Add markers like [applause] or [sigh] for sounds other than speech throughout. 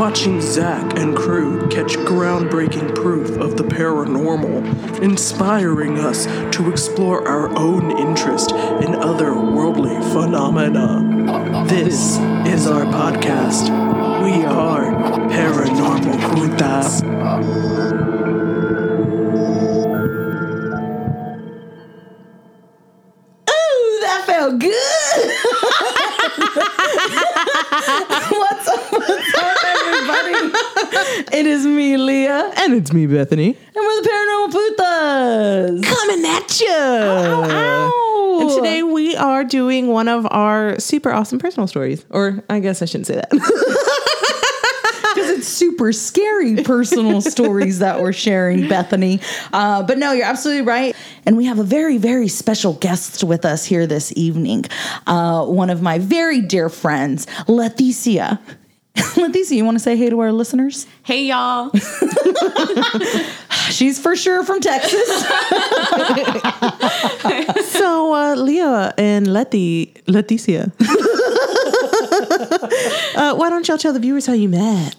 Watching Zach and crew catch groundbreaking proof of the paranormal, inspiring us to explore our own interest in otherworldly phenomena. This is our podcast. We are Paranormal Putas. Leah, And it's me, Bethany. and we're the Paranormal Putas. Coming at you. Ow. And today we are doing one of our super awesome personal stories. Or I guess I shouldn't say that. [laughs] because it's super scary personal [laughs] stories that we're sharing, Bethany. Uh, but no, you're absolutely right. And we have a very, very special guest with us here this evening. Uh, one of my very dear friends, Leticia. [laughs] Leticia, you want to say hey to our listeners? Hey y'all. [laughs] [laughs] She's for sure from Texas. so uh, Leah and Lettie, Leticia. uh, why don't y'all tell the viewers how you met?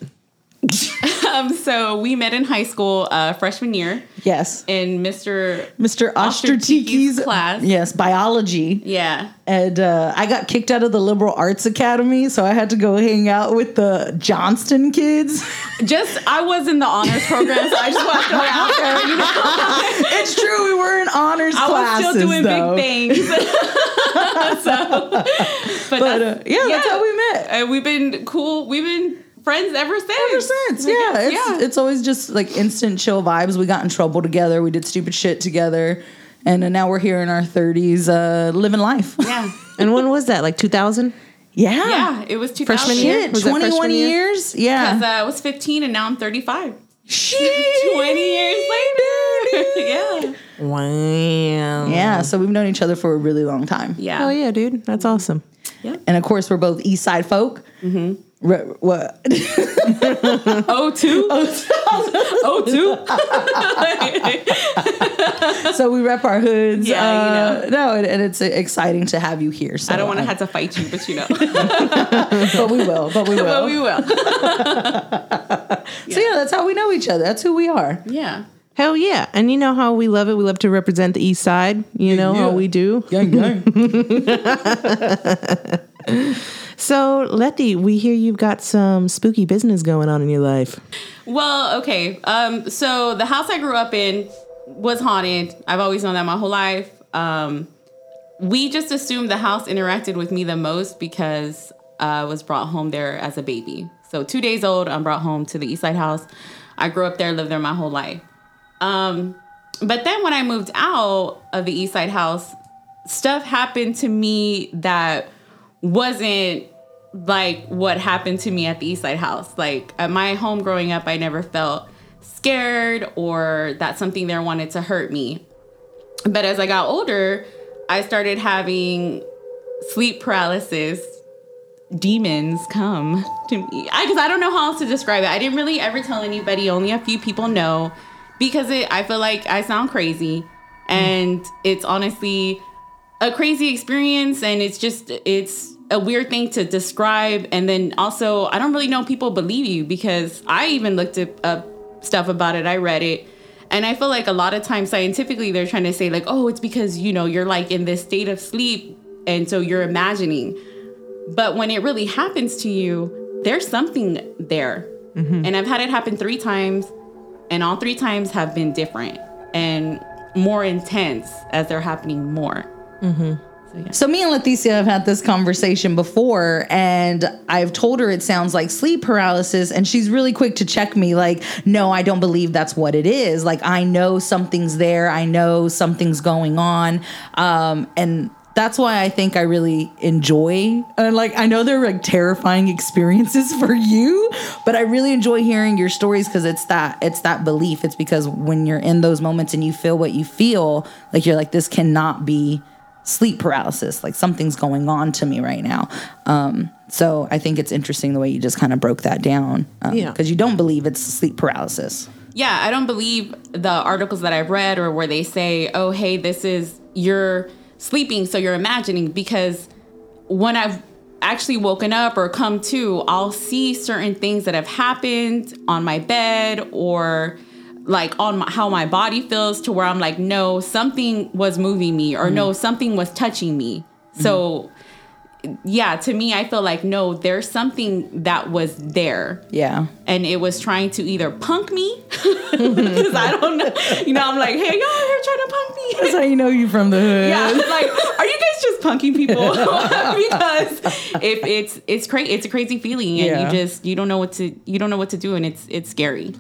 [laughs] Um, so we met in high school, uh, freshman year, yes. in Mr. Mr. Ostertiki's class. Yes, biology. Yeah. And uh, I got kicked out of the Liberal Arts Academy, so I had to go hang out with the Johnston kids. [laughs] Just I was in the honors program, so I just throw it out there. You know, [laughs] it's true, we were in honors I was classes. still doing though. big things. so, but, But uh, that's- yeah, that's how we met. And we've been cool. We've been friends ever since. Ever since, yeah, guess, it's, yeah. it's always just like instant chill vibes. We got in trouble together. We did stupid shit together, and then now we're here in our thirties, uh, living life. yeah. [laughs] And when was that? Like 2000? yeah, Yeah. It was 2000. Freshman year? Was twenty one freshman year? years. Because Yeah, uh, I was 15 and now I'm 35. Shit. [laughs] 20 years later. [laughs] yeah. Wow. Yeah, so we've known each other for a really long time. Yeah. Oh yeah, dude. That's awesome. Yeah. And of course, we're both East Side folk. Mm-hmm. Re- what? Oh two. Oh two. [laughs] so we rep our hoods. Yeah, uh, No, and, and it's exciting to have you here. So I don't want to have to fight you, but you know. [laughs] but we will. But we [laughs] will. but we will. So yeah, that's how we know each other. That's who we are. Yeah. Hell yeah. And you know how we love it. We love to represent the east side. You know how we do. Gang, gang. So, Lettie, we hear you've got some spooky business going on in your life. Well, okay. Um, so the house I grew up in was haunted. I've always known that my whole life. Um, we just assumed the house interacted with me the most because I was brought home there as a baby. So two days old, I'm brought home to the East Side house. I grew up there, lived there my whole life. Um, but then when I moved out of the East Side house, stuff happened to me that wasn't like what happened to me at the East Side house. Like at my home growing up, I never felt scared or that something there wanted to hurt me. But as I got older, I started having sleep paralysis. Demons come to me I because I, don't know how else to describe it. I didn't really ever tell anybody. Only a few people know because it. I feel like I sound crazy, and it's honestly a crazy experience and it's just it's a weird thing to describe. And then also i don't really know people believe you because i even looked up, stuff about it. I read it. And i feel like a lot of times scientifically they're trying to say like oh it's because you know you're like in this state of sleep and so you're imagining. But when it really happens to you there's something there. Mm-hmm. And i've had it happen three times and all three times have been different and more intense as they're happening more mm-hmm. So me and Leticia have had this conversation before, and I've told her it sounds like sleep paralysis, and she's really quick to check me, like, no, I don't believe that's what it is. Like, I know something's there, I know something's going on, um, and that's why I think I really enjoy. Uh, like, I know they're like terrifying experiences [laughs] for you, but I really enjoy hearing your stories because it's that it's that belief. It's because when you're in those moments and you feel what you feel, like you're like, this cannot be sleep paralysis. Like something's going on to me right now. Um, so I think it's interesting the way you just kind of broke that down. Um, Yeah. Because you don't believe it's sleep paralysis. Yeah, I don't believe the articles that I've read or where they say, "Oh, hey, this is you're sleeping, so you're imagining." Because when I've actually woken up or come to, I'll see certain things that have happened on my bed or like on my, how my body feels to where I'm like, no, something was moving me or no, mm-hmm. something was touching me. So, mm-hmm. yeah, to me, I feel like no, there's something that was there Yeah. and it was trying to either punk me [laughs] because I don't know. You know, I'm like, hey, y'all here trying to punk me. That's how you know you from the hood. Yeah, like, are you guys just punking people? [laughs] [laughs] because if it's it's crazy, it's a crazy feeling, and Yeah. you just you don't know what to you don't know what to do, and it's it's scary.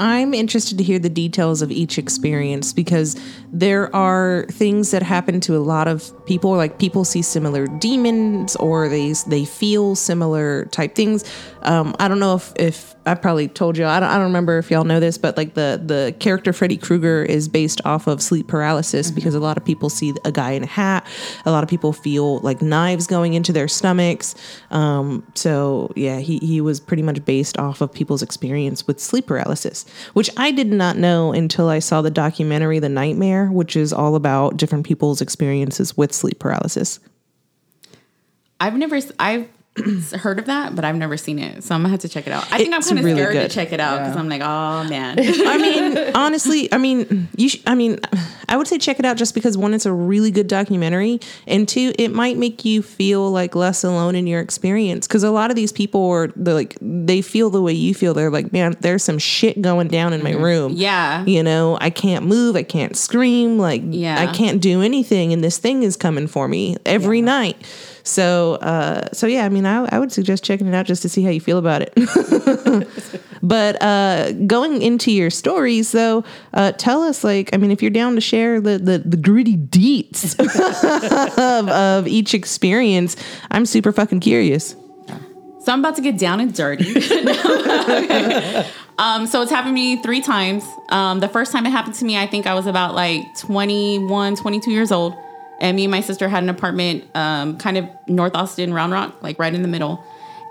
I'm interested to hear the details of each experience because there are things that happen to a lot of people. Like people see similar demons or they they feel similar type things. Um, I don't know if, if I probably told you. I don't, I don't remember if y'all know this, but like the the character Freddy Krueger is based off of sleep paralysis because a lot of people see a guy in a hat. A lot of people feel like knives going into their stomachs. Um, so yeah, he he was pretty much based off of people's experience with sleep paralysis, which I did not know until I saw the documentary The Nightmare, which is all about different people's experiences with sleep paralysis. I've never I've [clears throat] heard of that, but I've never seen it, so I'm gonna have to check it out. I think It's I'm kind of really scared good. to check it out because I'm like, oh man. [laughs] I mean, honestly, I mean, you. Sh- I mean, I would say check it out just because one, it's a really good documentary, and two, it might make you feel like less alone in your experience. Because a lot of these people are they're like they feel the way you feel. They're like, man, there's some shit going down in my mm-hmm. room. Yeah. you know, I can't move, I can't scream, like, Yeah. I can't do anything, and this thing is coming for me every night. So, uh, so yeah, I mean, I, I would suggest checking it out just to see how you feel about it. [laughs] But uh, going into your stories, though, uh, tell us, like, I mean, if you're down to share the the, the gritty deets [laughs] of, of each experience, I'm super fucking curious. So I'm about to get down and dirty. [laughs] um, so it's happened to me three times. Um, the first time it happened to me, I think I was about like 21, 22 years old. And me and my sister had an apartment um, kind of North Austin, Round Rock, like right in the middle.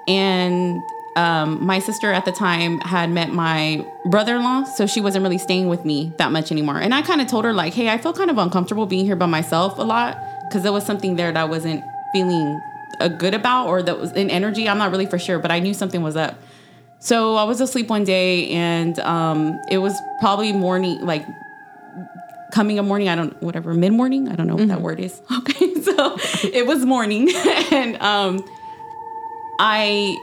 And um, my sister at the time had met my brother in law. So she wasn't really staying with me that much anymore. And I kind of told her, like, hey, I feel kind of uncomfortable being here by myself a lot because there was something there that I wasn't feeling uh, good about or that was in energy. I'm not really for sure, but I knew something was up. So I was asleep one day and um, it was probably morning, like coming a morning. I don't, whatever, mid morning. I don't know what that word is. [laughs] Okay. So it was morning [laughs] and um, I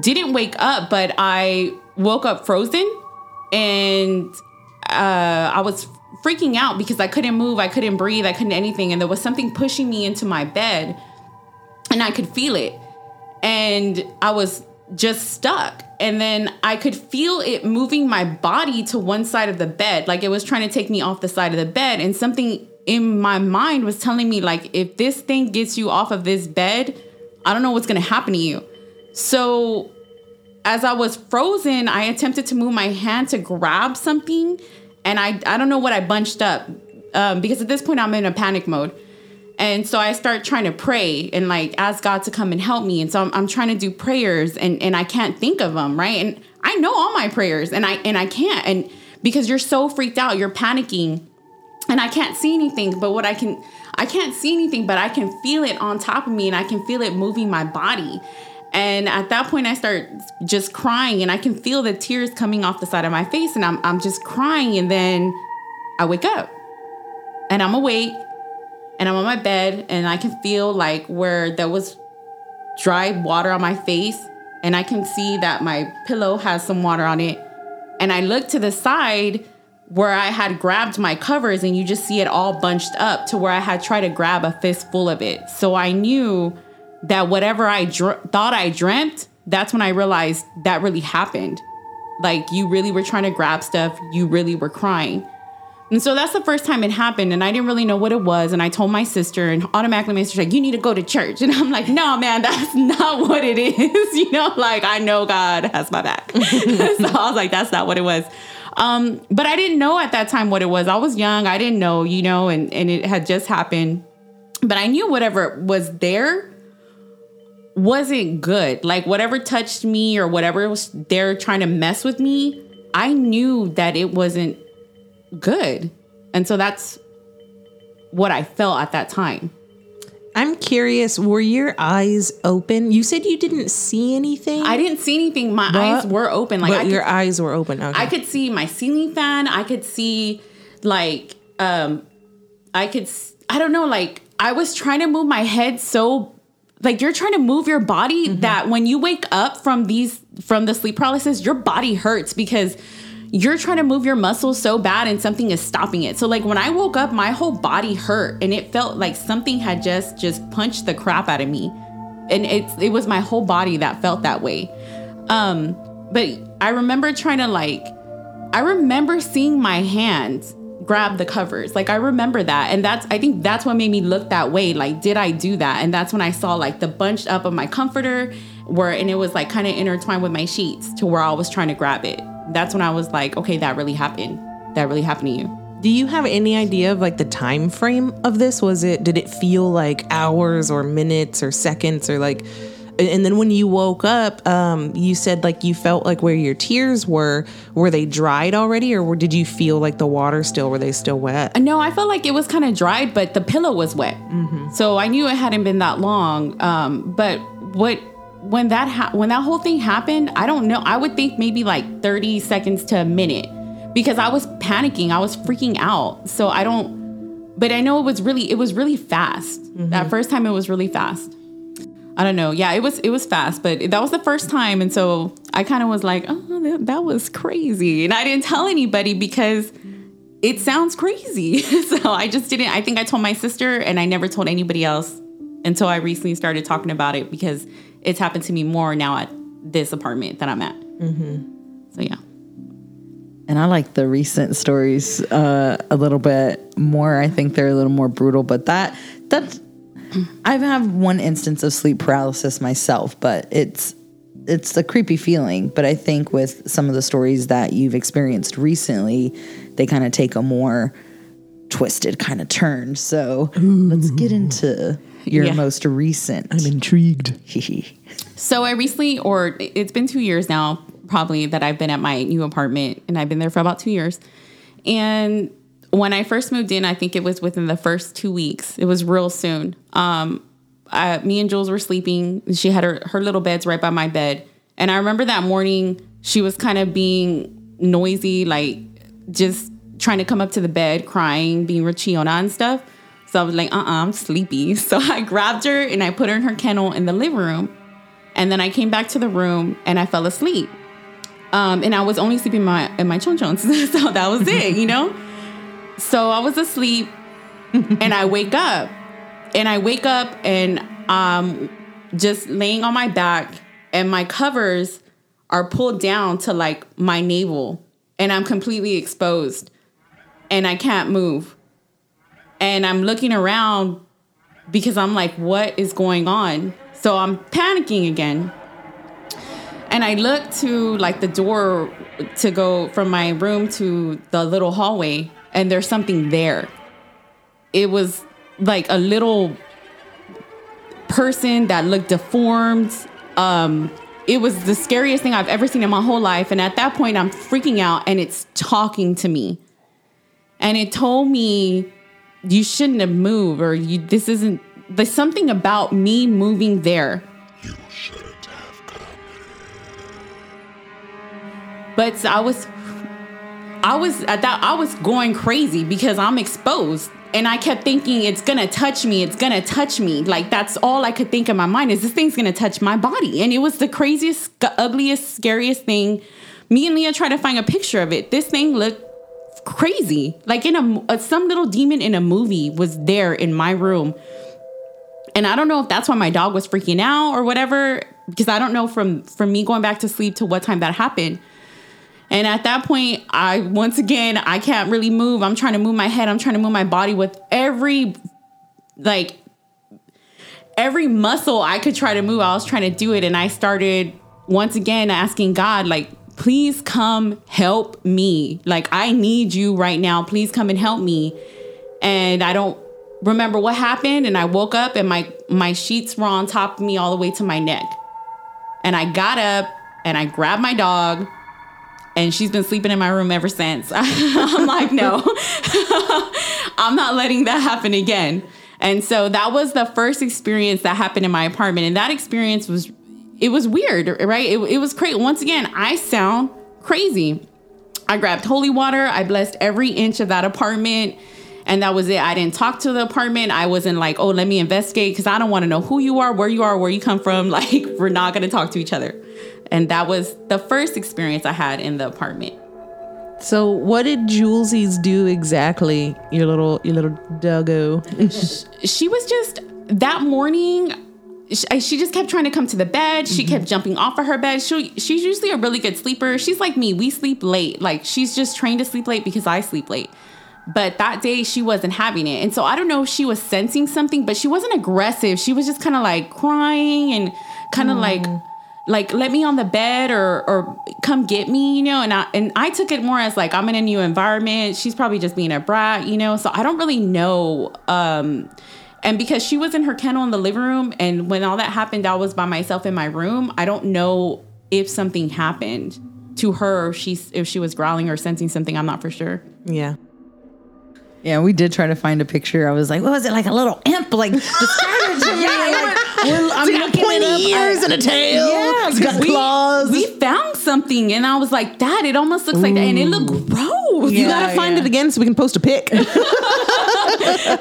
didn't wake up, but I woke up frozen and uh, I was freaking out because I couldn't move, I couldn't breathe, I couldn't anything. And there was something pushing me into my bed and I could feel it. And I was just stuck. And then I could feel it moving my body to one side of the bed. Like it was trying to take me off the side of the bed. And something in my mind was telling me, like, if this thing gets you off of this bed, I don't know what's gonna happen to you. So as I was frozen, I attempted to move my hand to grab something, and I I don't know what I bunched up um, because at this point I'm in a panic mode, and so I start trying to pray and like ask God to come and help me, and so I'm, I'm trying to do prayers, and and I can't think of them right, and I know all my prayers, and I and I can't, and because you're so freaked out, you're panicking, and I can't see anything, but what I can I can't see anything, but I can feel it on top of me, and I can feel it moving my body. And at that point, I start just crying, and I can feel the tears coming off the side of my face, and I'm, I'm just crying. And then I wake up, and I'm awake, and I'm on my bed, and I can feel like where there was dry water on my face, and I can see that my pillow has some water on it. And I look to the side where I had grabbed my covers, and you just see it all bunched up to where I had tried to grab a fistful of it. So I knew that whatever I dr- thought I dreamt, that's when I realized that really happened. Like you really were trying to grab stuff, you really were crying. And so that's the first time it happened, and I didn't really know what it was. And I told my sister, and automatically my sister's like, "You need to go to church." [laughs] And I'm like, "No, man, that's not what it is." [laughs] You know, like I know God has my back. [laughs] so I was like, "That's not what it was." Um, but I didn't know at that time what it was. I was young. I didn't know, you know, and, and it had just happened. But I knew whatever was there wasn't good. Like whatever touched me or whatever was there trying to mess with me, I knew that it wasn't good. And so that's what I felt at that time. I'm curious, were your eyes open? You said you didn't see anything. I didn't see anything. My eyes were open. Like but could, your eyes were open. Okay. I could see my ceiling fan. I could see like um I could s- I don't know like I was trying to move my head so like you're trying to move your body that when you wake up from these from the sleep paralysis your body hurts because you're trying to move your muscles so bad and something is stopping it. So like when I woke up my whole body hurt and it felt like something had just just punched the crap out of me. And it it was my whole body that felt that way. Um but I remember trying to like I remember seeing my hands grab the covers. Like I remember that. And that's I think that's what made me look that way. Like, did I do that? And that's when I saw like the bunched up of my comforter where and it was like kind of intertwined with my sheets to where I was trying to grab it. That's when I was like, okay, that really happened. That really happened to you. Do you have any idea of like the time frame of this? Was it did it feel like hours or minutes or seconds or like and then when you woke up, um, you said like you felt like where your tears were, were they dried already, or did you feel like the water still? Were they still wet? No, I felt like it was kind of dried, but the pillow was wet. So I knew it hadn't been that long. Um, but what when that ha- when that whole thing happened, I don't know. I would think maybe like thirty seconds to a minute because I was panicking. I was freaking out. So I don't. But I know it was really it was really fast. That mm-hmm. first time it was really fast. I don't know. Yeah, it was it was fast, but that was the first time, and so I kind of was like, oh, that, that was crazy, and I didn't tell anybody because it sounds crazy. [laughs] so I just didn't. I think I told my sister, and I never told anybody else until I recently started talking about it because it's happened to me more now at this apartment that I'm at. Mm-hmm. So yeah. And I like the recent stories uh, a little bit more. I think they're a little more brutal, but that that's [clears throat] I've had one instance of sleep paralysis myself, but it's it's a creepy feeling. But I think with some of the stories that you've experienced recently, they kind of take a more twisted kind of turn. So let's get into your Yeah. most recent. I'm intrigued. [laughs] So I recently, or it's been two years now, probably that I've been at my new apartment, and I've been there for about two years. And when I first moved in, I think it was within the first two weeks. It was real soon. Um, I, me and Jules were sleeping. She had her her little beds right by my bed, and I remember that morning she was kind of being noisy, like just trying to come up to the bed, crying, being richiona and stuff. So I was like, uh uh-uh, I'm sleepy. [laughs] So I grabbed her and I put her in her kennel in the living room. And then I came back to the room and I fell asleep. Um, and I was only sleeping in my in my chonchons. [laughs] so that was it, you know? [laughs] So I was asleep and I wake up. And I wake up and um just laying on my back and my covers are pulled down to like my navel and I'm completely exposed and I can't move. And I'm looking around because I'm like, what is going on? So I'm panicking again. And I look to like the door to go from my room to the little hallway, and there's something there. It was like a little person that looked deformed. Um, it was the scariest thing I've ever seen in my whole life. And at that point, I'm freaking out, and it's talking to me. And it told me you shouldn't have moved or you this isn't there's something about me moving there. You should have touched but i was i was at that i was going crazy because i'm exposed. And i kept thinking it's gonna touch me it's gonna touch me. Like that's all i could think in my mind is this thing's gonna touch my body. And it was the craziest ugliest scariest thing. Me and leah tried to find a picture of it. This thing looked crazy. Like in a, a some little demon in a movie was there in my room. And I don't know if that's why my dog was freaking out or whatever because I don't know from from me going back to sleep to what time that happened. And at that point, I once again I can't really move. I'm trying to move my head, I'm trying to move my body with every like every muscle I could try to move. I was trying to do it and I started once again asking God like please come help me. Like, I need you right now. Please come and help me. And I don't remember what happened. And I woke up and my, my sheets were on top of me all the way to my neck. And I got up and I grabbed my dog and she's been sleeping in my room ever since. [laughs] I'm like, no, [laughs] I'm not letting that happen again. And so that was the first experience that happened in my apartment. And that experience was, it was weird, right? It, it was crazy. Once again, I sound crazy. I grabbed holy water. I blessed every inch of that apartment. And that was it. I didn't talk to the apartment. I wasn't like, oh, let me investigate because I don't want to know who you are, where you are, where you come from. [laughs] Like, we're not going to talk to each other. And that was the first experience I had in the apartment. So what did Julesies do exactly? Your little your little doggo. [laughs] She was just that morning. She, she just kept trying to come to the bed. She kept jumping off of her bed. She, she's usually a really good sleeper. She's like me. We sleep late. Like she's just trained to sleep late because I sleep late. But that day she wasn't having it. And so I don't know if she was sensing something, but she wasn't aggressive. She was just kind of like crying and kind of like like let me on the bed or or come get me, you know. And I and I took it more as like I'm in a new environment. She's probably just being a brat, you know. So I don't really know. Um and because she was in her kennel in the living room and when all that happened, I was by myself in my room. I don't know if something happened to her, if she's if she was growling or sensing something, I'm not for sure. Yeah. Yeah, we did try to find a picture. I was like, what was it? Like a little imp? Like, describe it to me. Like, we're- I'm looking it up. I- and a tail. Yeah, it's got we, claws. we found something and I was like, Dad, it almost looks like that. And it looked gross. you gotta find yeah. it again so we can post a pic. [laughs]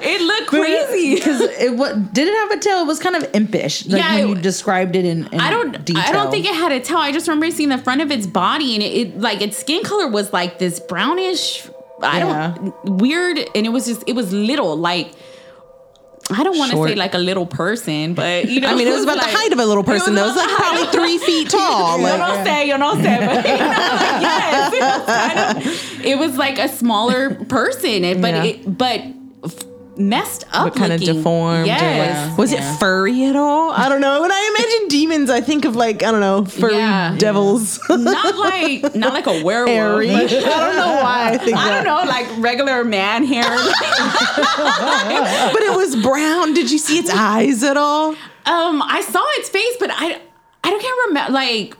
It looked crazy. because it what did it have a tail? It was kind of impish. Like Yeah, when it- you described it in, in I don't detail. I don't think it had a tail. I just remember seeing the front of its body and it, it like its skin color was like this brownish I don't weird and it was just it was little like I don't want to say like a little person, but you know, I mean, it was about like- the height of a little person. though. It was like [laughs] probably three feet tall. You [laughs] Like, [laughs] don't say, you don't say, but yes, it was, it was like a smaller person, but Yeah. it, but messed up, what kind of looking. deformed? or, Yes. like- was it furry at all? I don't know. When I imagine demons, I think of like I don't know, furry Yeah. devils. [laughs] not like not like a [laughs] werewolf. Hairy. I don't know why I think I that. don't know, like regular man hair. But it was brown. Did you see its eyes at all? um, I saw its face, but I I don't can't remember. Like,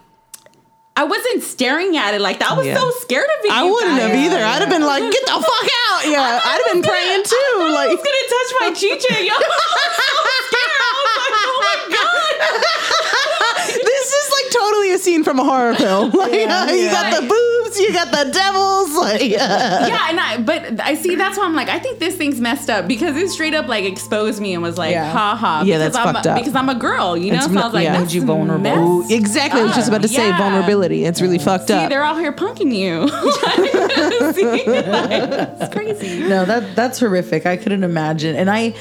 I wasn't staring at it like that. I was Yeah. so scared of it. I wouldn't guys. have either. I'd have been like, get the fuck out. [laughs] Yeah, I'd have been praying too. I Like, was gonna touch my chicha. [laughs] Yo, [laughs] I was so scared. I was like, oh my god. this is like totally a scene from a horror film. Like, you got the boobs, you got the devils. Like, yeah. Yeah, and I but I see that's why I'm like I think this thing's messed up because it straight up like exposed me and was like Yeah. ha ha Yeah, because that's I'm fucked a, up. because I'm a girl you know It's so not- I was like yeah. that's Made you vulnerable. messed Exactly. I was just about to say Yeah. vulnerability. It's really fucked See, up. they're out here punking you. [laughs] See? Like, it's crazy. No, that that's horrific. I couldn't imagine. And I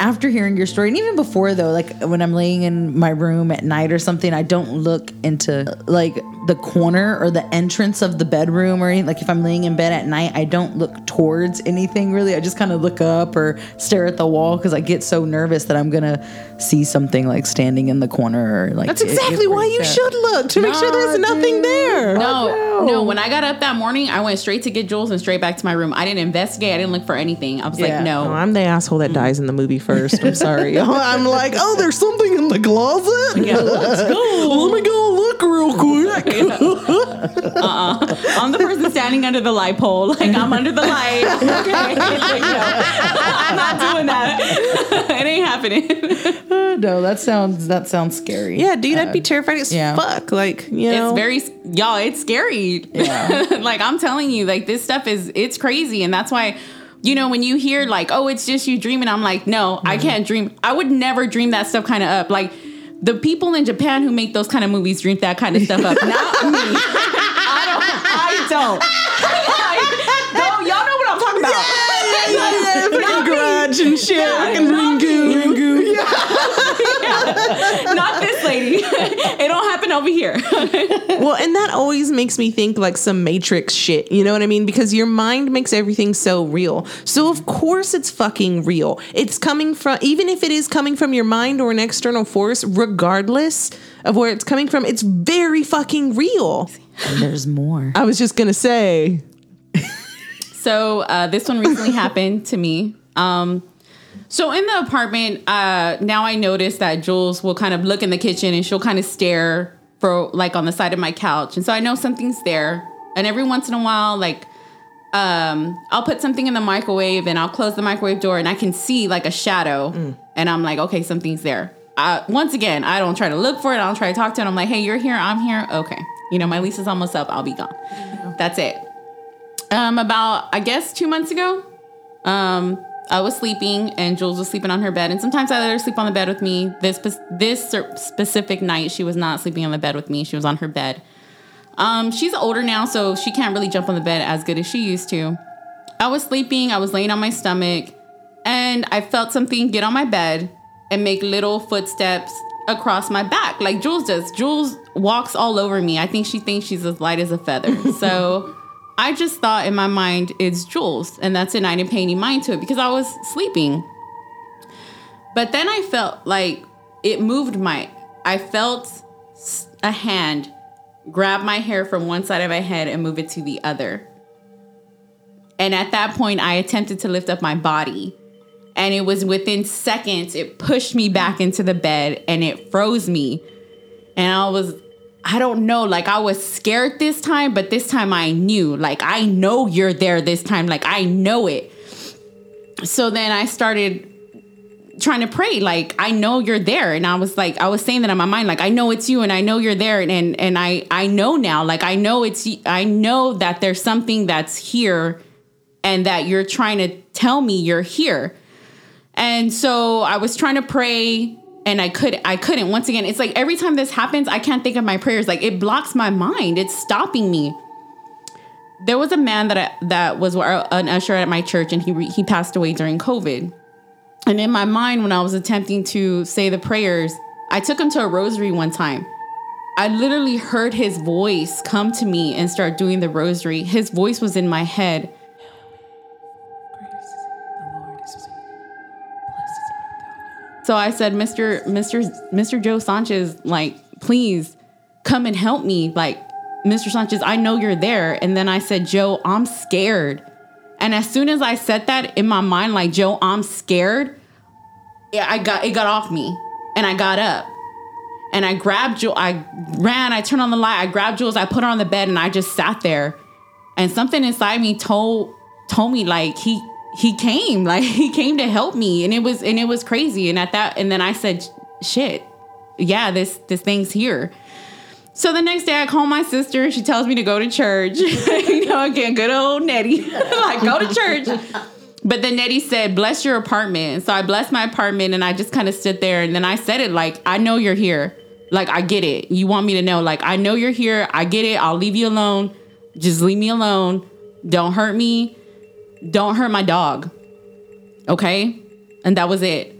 after hearing your story, and even before though, like when I'm laying in my room at night or something, I don't look into like the corner or the entrance of the bedroom or anything. Like if I'm laying in bed at night, I don't look towards anything really. I just kind of look up or stare at the wall because I get so nervous that I'm gonna see something like standing in the corner or like That's it- it exactly why you freaks should look to make sure there's nothing dude. there. No, no. When I got up that morning, I went straight to get Jules and straight back to my room. I didn't investigate. I didn't look for anything. I was Yeah. like, no. Oh, I'm the asshole that dies in the movie first. I'm sorry. [laughs] [laughs] I'm like, oh, there's something in the closet. Yeah, let's go. [laughs] Let me go look real quick. Uh. I'm the person standing under the light pole. Like I'm under the light. Okay. Like, no, I'm not doing that. it ain't happening. [laughs] No, that sounds that sounds scary. yeah, dude, I'd be uh, terrified as yeah. fuck. Like, you know, It's very y'all. It's scary. [laughs] like I'm telling you, like this stuff is it's crazy, and that's why. You know, when you hear like, "Oh, it's just you dreaming," I'm like, "No, I can't dream. I would never dream that stuff kind of up." Like the people in Japan who make those kind of movies dream that kind of stuff up. [laughs] Not me. I don't. I don't. Like, no, y'all know what I'm talking about. yeah, yeah, yeah, freaking Grudge and shit. Yeah, fucking Ringu. Ringu. [laughs] Not this lady. [laughs] it don't happen over here. [laughs] Well, and that always makes me think like some Matrix shit. You know what I mean? Because your mind makes everything so real. So of course it's fucking real. It's coming from even if it is coming from your mind or an external force, regardless of where it's coming from, it's very fucking real. And there's more. I was just gonna say. So uh, this one recently happened to me. Um, so in the apartment, uh, now I notice that Jules will kind of look in the kitchen and she'll kind of stare for like on the side of my couch, and so I know something's there. And every once in a while, like um, I'll put something in the microwave and I'll close the microwave door and I can see like a shadow, and I'm like, okay, something's there. Uh, once again, I don't try to look for it. I don't try to talk to it. I'm like, hey, you're here. I'm here. Okay, you know my lease is almost up. I'll be gone. That's it um about I guess two months ago. Um, I was sleeping and Jules was sleeping on her bed, and sometimes I let her sleep on the bed with me. This this specific night, she was not sleeping on the bed with me. She was on her bed. Um, she's older now, so she can't really jump on the bed as good as she used to. I was sleeping. I was laying on my stomach, and I felt something get on my bed and make little footsteps across my back, like Jules does. Jules walks all over me. I think she thinks she's as light as a feather. [laughs] So. I just thought in my mind it's Jules, and that's it. I didn't pay any mind to it because I was sleeping. But then I felt like it moved my. I felt a hand grab my hair from one side of my head and move it to the other. And at that point, I attempted to lift up my body. And it was within seconds, it pushed me back into the bed and it froze me. And I was, I don't know, like I was scared this time, but this time I knew, like, I know you're there this time. Like, I know it. So then I started trying to pray, like, I know you're there. And I was like, I was saying that in my mind, like, I know it's you and I know you're there. And, and, and I, I know now, like, I know it's, I know that there's something that's here and that you're trying to tell me you're here. And so I was trying to pray and I could I couldn't. Once again, it's like every time this happens, I can't think of my prayers. Like it blocks my mind. It's stopping me. There was a man that I, that was an usher at my church and he re- he passed away during COVID. And in my mind when I was attempting to say the prayers, I took him to a rosary one time. I literally heard his voice come to me and start doing the rosary. His voice was in my head. So I said, Mr. Mr. Mr. Joe Sanchez, like, please come and help me. Like, Mr. Sanchez, I know you're there. And then I said, Joe, I'm scared. And as soon as I said that in my mind, like, Joe, I'm scared, yeah, I got it got off me. And I got up. And I grabbed Jules. I ran, I turned on the light, I grabbed Jules, I put her on the bed, and I just sat there. And something inside me told told me like he he came [laughs] like he came to help me and it was and it was crazy and at that and then i said shit yeah this this thing's here. So the next day i call my sister she tells me to go to church [laughs] you know again good old nettie [laughs] like go to church. But then nettie said bless your apartment so i blessed my apartment and i just kind of stood there and then i said it like i know you're here. Like i get it. You want me to know. Like i know you're here. I get it. I'll leave you alone. Just leave me alone. Don't hurt me don't hurt my dog. Okay? And that was it.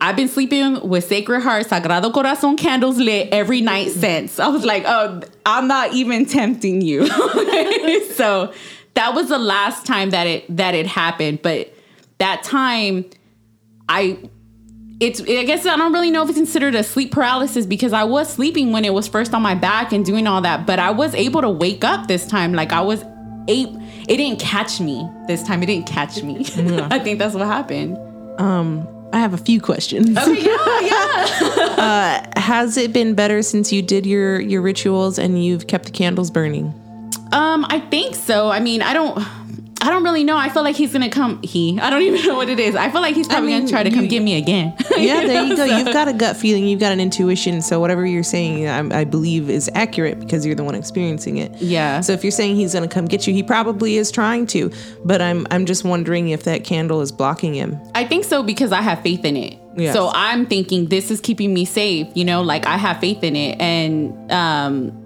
I've been sleeping with Sacred Heart, Sagrado Corazon candles lit every night since. I was like, oh, I'm not even tempting you. [laughs] so that was the last time that it that it happened. But that time, I it's I guess I don't really know if it's considered a sleep paralysis because I was sleeping when it was first on my back and doing all that, but I was able to wake up this time. Like I was able it didn't catch me this time. It didn't catch me. [laughs] I think that's what happened. I have a few questions. Okay, yeah, yeah. [laughs] Has it been better since you did your your rituals and you've kept the candles burning? Um, I think so. I mean, I don't. I don't really know. I feel like he's gonna come. He. I don't [laughs] even know what it is. I feel like he's probably mean, gonna try to come you- get me again. [laughs] Yeah, there you go. So- You've got a gut feeling. You've got an intuition. So whatever you're saying, I, I believe is accurate because you're the one experiencing it. Yeah. So if you're saying he's going to come get you, he probably is trying to. But I'm I'm just wondering if that candle is blocking him. I think so because I have faith in it. Yes. So I'm thinking this is keeping me safe, you know, like I have faith in it. And um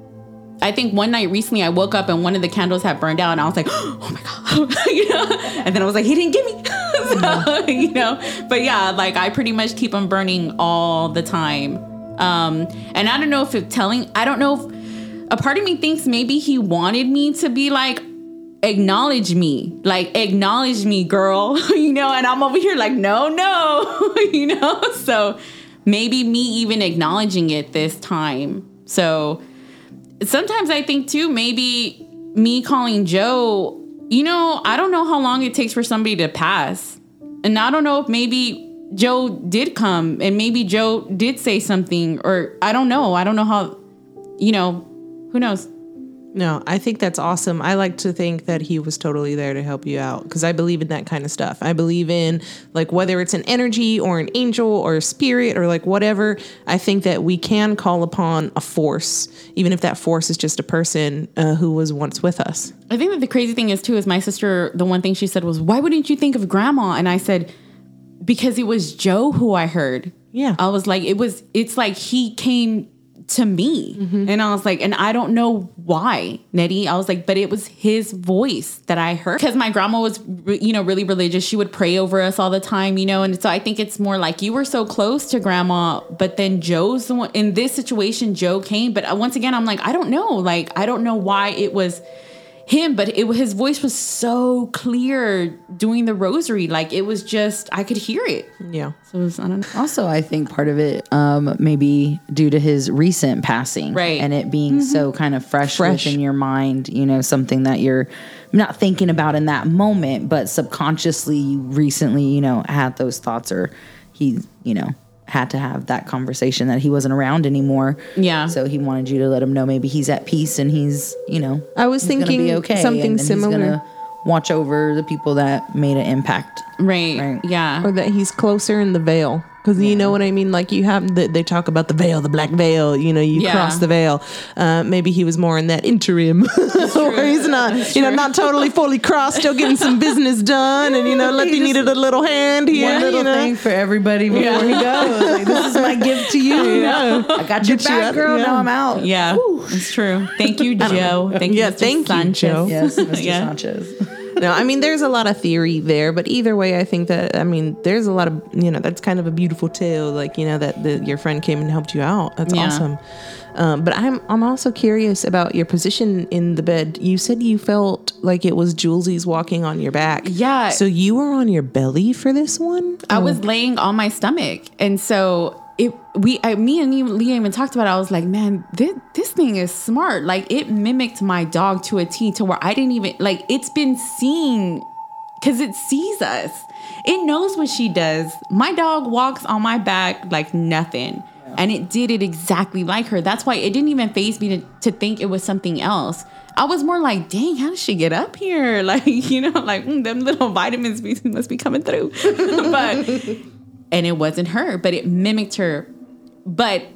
I think one night recently I woke up and one of the candles had burned out and I was like, [gasps] oh my God. [laughs] you know? And then I was like, he didn't give me. [laughs] so, you know, but yeah, like I pretty much keep them burning all the time. Um, and I don't know if it telling, I don't know if a part of me thinks maybe he wanted me to be like, acknowledge me like acknowledge me girl [laughs] you know and i'm over here like no no you know so maybe me even acknowledging it this time so sometimes I think too, maybe me calling Joe, you know, I don't know how long it takes for somebody to pass. And I don't know if maybe Joe did come and maybe Joe did say something, or I don't know. I don't know how, you know, who knows? No, I think that's awesome. I like to think that he was totally there to help you out because I believe in that kind of stuff. I believe in like whether it's an energy or an angel or a spirit or like whatever. I think that we can call upon a force, even if that force is just a person uh, who was once with us. I think that the crazy thing is too is my sister. The one thing she said was, "Why wouldn't you think of Grandma?" And I said, "Because it was Joe who I heard." Yeah. I was like, it was. It's like he came to me, and I was like, and I don't know why, Nettie. I was like, but it was his voice that I heard because my grandma was, you know, really religious. She would pray over us all the time, you know, and so I think it's more like you were so close to grandma, but then Joe's the one in this situation. Joe came, but uh, once again, I'm like, I don't know, like I don't know why it was him, but it his voice was so clear doing the rosary, like it was just I could hear it. Yeah. So it was, I don't know. Also, I think part of it um, maybe due to his recent passing, Right. And it being so kind of fresh, Fresh. within your mind, you know, something that you're not thinking about in that moment, but subconsciously you recently, you know, had those thoughts, or he, you know, had to have that conversation that he wasn't around anymore. Yeah. So he wanted you to let him know maybe he's at peace and he's, you know, I was he's thinking be okay something and- and similar. gonna watch over the people that made an impact. Right. Right. Yeah. or that he's closer in the veil because you know what I mean. Like you have the, they talk about the veil, the black veil. You know, you Yeah. cross the veil. Uh, maybe he was more in that interim, [laughs] where he's not, you know, not totally fully crossed, still getting some business done, and you know, let He me needed a little hand here. One little you know? thing for everybody before he goes. Like, this is my gift to [laughs] you. I got your Get back, out- girl. yeah. Now I'm out. Yeah, it's true. Thank you, Joe. Thank you, Yeah, Mr. thank you, Sanchez. Joe. Yes, Mr. [laughs] Yeah. Sanchez. No, I mean, there's a lot of theory there, but either way, I think that I mean, there's a lot of you know, that's kind of a beautiful tale. Like you know, that the, your friend came and helped you out. That's Yeah. awesome. Um, but I'm I'm also curious about your position in the bed. You said you felt like it was Julesie's walking on your back. Yeah. So you were on your belly for this one. I was laying on my stomach, and so it we I, me and Leah even talked about. It. I was like, man, this this thing is smart. Like it mimicked my dog to a T, to where I didn't even like. It's been seeing because it sees us. It knows what she does. My dog walks on my back like nothing. And it did it exactly like her. That's why it didn't even phase me to, to think it was something else. I was more like, dang, how did she get up here? [laughs] Like, you know, like mm, them little vitamins must be coming through. [laughs] but and it wasn't her, but it mimicked her. But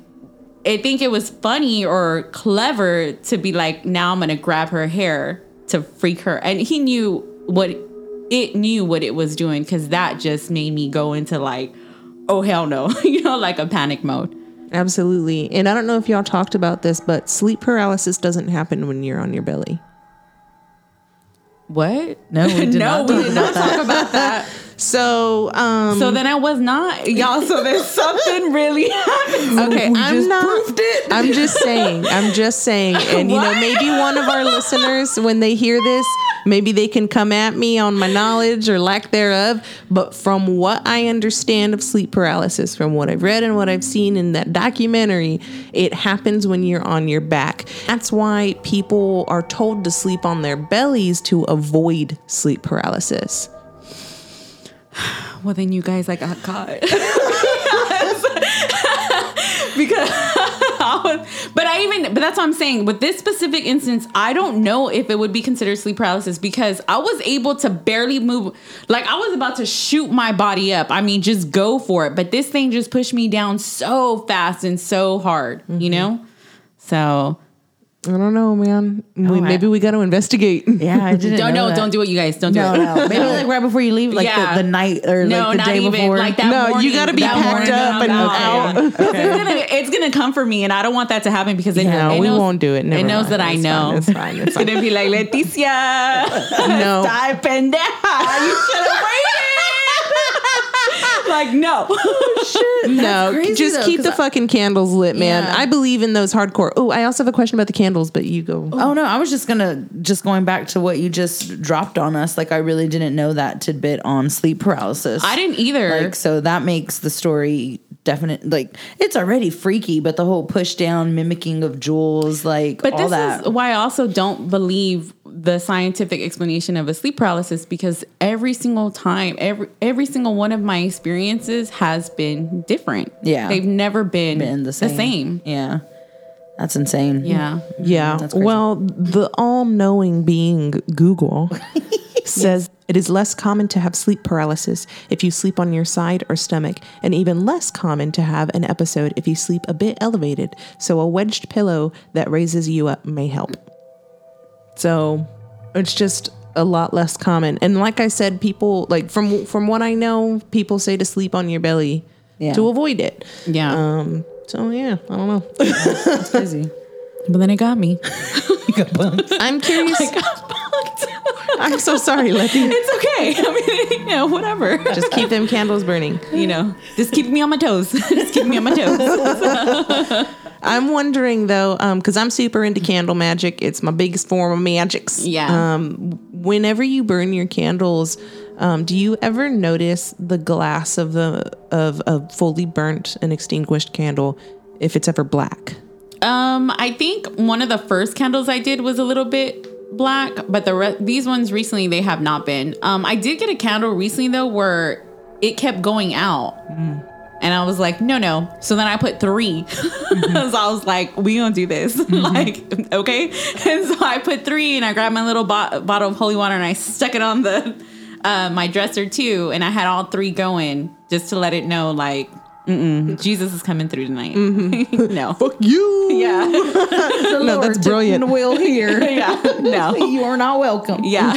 I think it was funny or clever to be like, now I'm gonna grab her hair to freak her. And he knew what it knew what it was doing because that just made me go into like, oh hell no, [laughs] you know, like a panic mode. Absolutely. And I don't know if y'all talked about this, but sleep paralysis doesn't happen when you're on your belly. What? [laughs] No, we did no, not we talk did not that. talk about that. [laughs] So, um, So then I was not, y'all. So there's [laughs] something really happening. okay, I'm just not. proved it. I'm just saying. I'm just saying. [laughs] And you know, maybe one of our listeners, when they hear this, maybe they can come at me on my knowledge or lack thereof. But from what I understand of sleep paralysis, from what I've read and what I've seen in that documentary, it happens when you're on your back. That's why people are told to sleep on their bellies to avoid sleep paralysis. [sighs] Well, then you guys, I got caught. [laughs] because [laughs] I was, but I even, but that's what I'm saying. With this specific instance, I don't know if it would be considered sleep paralysis because I was able to barely move. Like I was about to shoot my body up. I mean, just go for it. But this thing just pushed me down so fast and so hard, you mm-hmm. know? So I don't know, man. we, I- maybe we got to investigate. Yeah, I [laughs] didn't don't know no, that. don't do it, you guys. Don't do No, it. no. [laughs] Maybe like right before you leave, like Yeah. the, the night or No, like the not day even before. like that. No, you gotta be packed morning, up and I'm out. [laughs] it's, gonna, it's gonna come for me, and I don't want that to happen because it, No, it we won't do it. Never it knows mind. that I It's know. fine, it's fine, it's fine. gonna be like Leticia. No. Die pendeja. You should have waited. Like no. [laughs] Oh, no, crazy, just though, keep 'cause the I- fucking candles lit, man. Yeah. I believe in those hardcore. Oh, I also have a question about the candles, but you go. Oh no, I was just gonna just going back to what you just dropped on us. Like I really didn't know that tidbit on sleep paralysis. I didn't either. Like so that makes the story definite like it's already freaky, but the whole push down mimicking of Jules, like But all this that. is why I also don't believe the scientific explanation of a sleep paralysis because every single time, every every single one of my experiences has been different. Yeah. they've never been, been the same. Yeah. That's insane. Yeah, Yeah. That's. Well, the all knowing being Google [laughs] [laughs] says it is less common to have sleep paralysis if you sleep on your side or stomach, and even less common to have an episode if you sleep a bit elevated. So, a wedged pillow that raises you up may help. So, it's just a lot less common. And like I said, people like from from what I know, people say to sleep on your belly Yeah. to avoid it. yeah. Um, so yeah, I don't know. That's crazy. [laughs] but then it got me. [laughs] I'm curious. I got punked. I'm so sorry, Lettie. It's okay. [laughs] I mean, you know, whatever. Just keep them candles burning. you know, just keep me on my toes. [laughs] just keep me on my toes. [laughs] I'm wondering though, because I'm super into candle magic. It's my biggest form of magics. Yeah. Um, whenever you burn your candles, um, do you ever notice the glass of the of a fully burnt and extinguished candle, if it's ever black? Um, I think one of the first candles I did was a little bit black, but the re- these ones recently they have not been. Um, I did get a candle recently though where it kept going out. And I was like, no, no. So then I put 3 [laughs] so I was like, we gonna do this. [laughs] like, okay. And so I put three and I grabbed my little bo- bottle of holy water and I stuck it on the [laughs] uh, my dresser too. And I had all three going just to let it know, like, mm-mm, [laughs] Jesus is coming through tonight. Mm-hmm. [laughs] no. Fuck you. Yeah. [laughs] No, that's brilliant. Will here. yeah. No. you are not welcome. Yeah.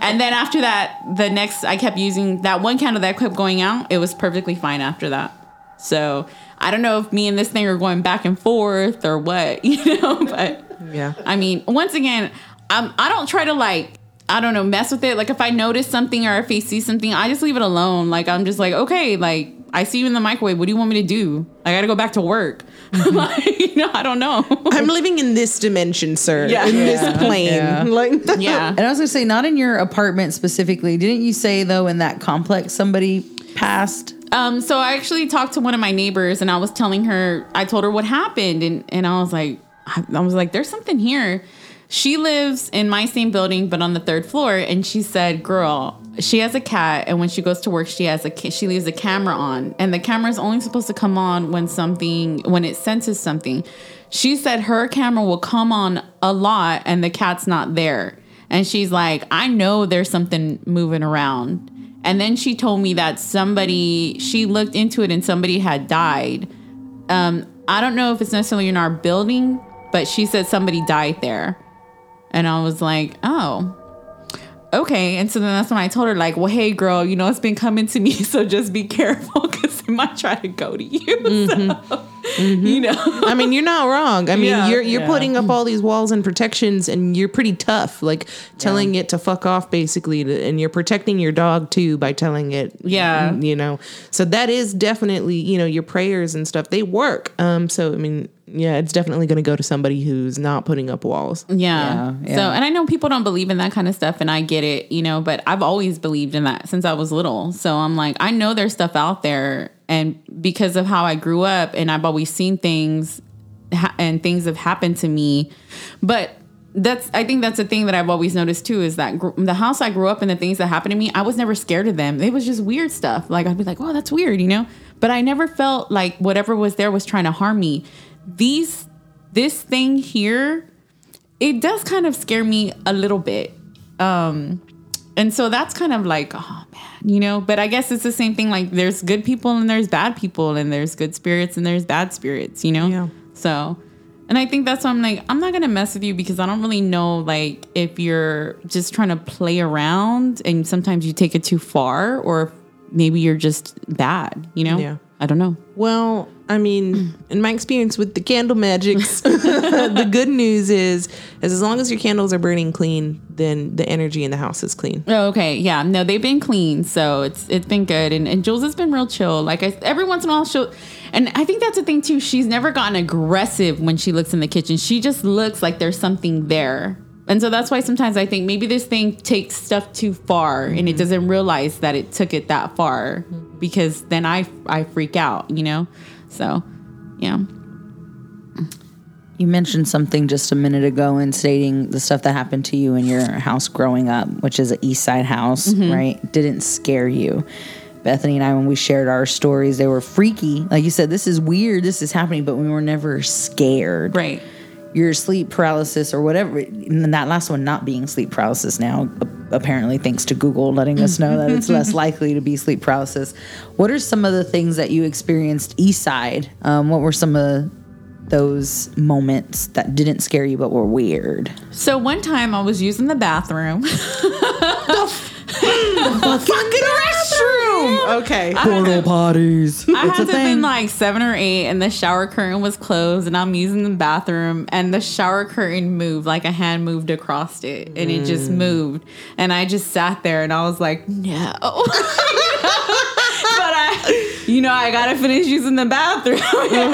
and then after that, the next, I kept using that one candle that kept going out. It was perfectly fine after that. So I don't know if me and this thing are going back and forth or what, you know, but Yeah. I mean, once again, I'm, I don't try to like, I don't know, mess with it. Like if I notice something or if I see something, I just leave it alone. Like I'm just like, okay, like I see you in the microwave. What do you want me to do? I got to go back to work. [laughs] like, you know, I don't know. I'm living in this dimension, sir. Yeah. In Yeah. this plane. Yeah. [laughs] Like yeah. And I was gonna say, not in your apartment specifically. Didn't you say though in that complex somebody passed? Um, so I actually talked to one of my neighbors and I was telling her, I told her what happened and, and I was like, I, I was like, there's something here. She lives in my same building, but on the third floor. And she said, girl, she has a cat. And when she goes to work, she has a, she leaves a camera on and the camera is only supposed to come on when something, when it senses something. She said her camera will come on a lot and the cat's not there. And she's like, I know there's something moving around. And then she told me that somebody, she looked into it and somebody had died. Um, I don't know if it's necessarily in our building, but she said somebody died there. And I was like, oh, okay. And so then that's when I told her, like, well, hey, girl, you know, it's been coming to me. [laughs] So just be careful because it might try to go to you. [laughs] So, you know. I mean, you're not wrong. I mean, Yeah. you're you're Yeah. putting up all these walls and protections, and you're pretty tough. Like telling it to fuck off, basically, and you're protecting your dog too by telling it. Yeah. you know. So that is definitely, you know, your prayers and stuff. They work. Um. So I mean, yeah, it's definitely going to go to somebody who's not putting up walls. Yeah. Yeah, yeah. So, and I know people don't believe in that kind of stuff, and I get it, you know, but I've always believed in that since I was little. So I'm like, I know there's stuff out there, and because of how I grew up, and I've always seen things, ha- and things have happened to me, but. That's I think that's the thing that I've always noticed too is that gr- the house I grew up in the things that happened to me I was never scared of them it was just weird stuff like I'd be like oh that's weird you know but I never felt like whatever was there was trying to harm me these this thing here it does kind of scare me a little bit. Um and so that's kind of like, oh man, you know, but I guess it's the same thing like there's good people and there's bad people and there's good spirits and there's bad spirits, you know? Yeah. So and I think that's why I'm like, I'm not gonna mess with you because I don't really know like if you're just trying to play around and sometimes you take it too far or maybe you're just bad, you know? Yeah. I don't know. Well, I mean, [clears throat] in my experience with the candle magics, [laughs] the good news is, is as long as your candles are burning clean, then the energy in the house is clean. Oh, okay. Yeah. No, they've been clean, so it's it's been good. And and Jules has been real chill. Like I, every once in a while she'll and I think that's the thing too. She's never gotten aggressive when she looks in the kitchen. She just looks like there's something there. And so that's why sometimes I think maybe this thing takes stuff too far and it doesn't realize that it took it that far because then I I freak out, you know. So, yeah. You mentioned something just a minute ago in stating the stuff that happened to you in your house growing up, which is an East Side house, Mm-hmm. right? Didn't scare you. Bethany and I, when we shared our stories, they were freaky. Like you said, this is weird, this is happening, but we were never scared. Right. Your sleep paralysis or whatever, and that last one not being sleep paralysis now, apparently, thanks to Google letting us know that it's less [laughs] likely to be sleep paralysis. What are some of the things that you experienced East Side? Um, what were some of those moments that didn't scare you but were weird? So one time I was using the bathroom. [laughs] [laughs] Okay. Portal potties. I it's had to have been like seven or eight, and the shower curtain was closed, and I'm using the bathroom, and the shower curtain moved like a hand moved across it, and it just Mm. moved, and I just sat there, and I was like, no. [laughs] but I, you know, I gotta finish using the bathroom. [laughs]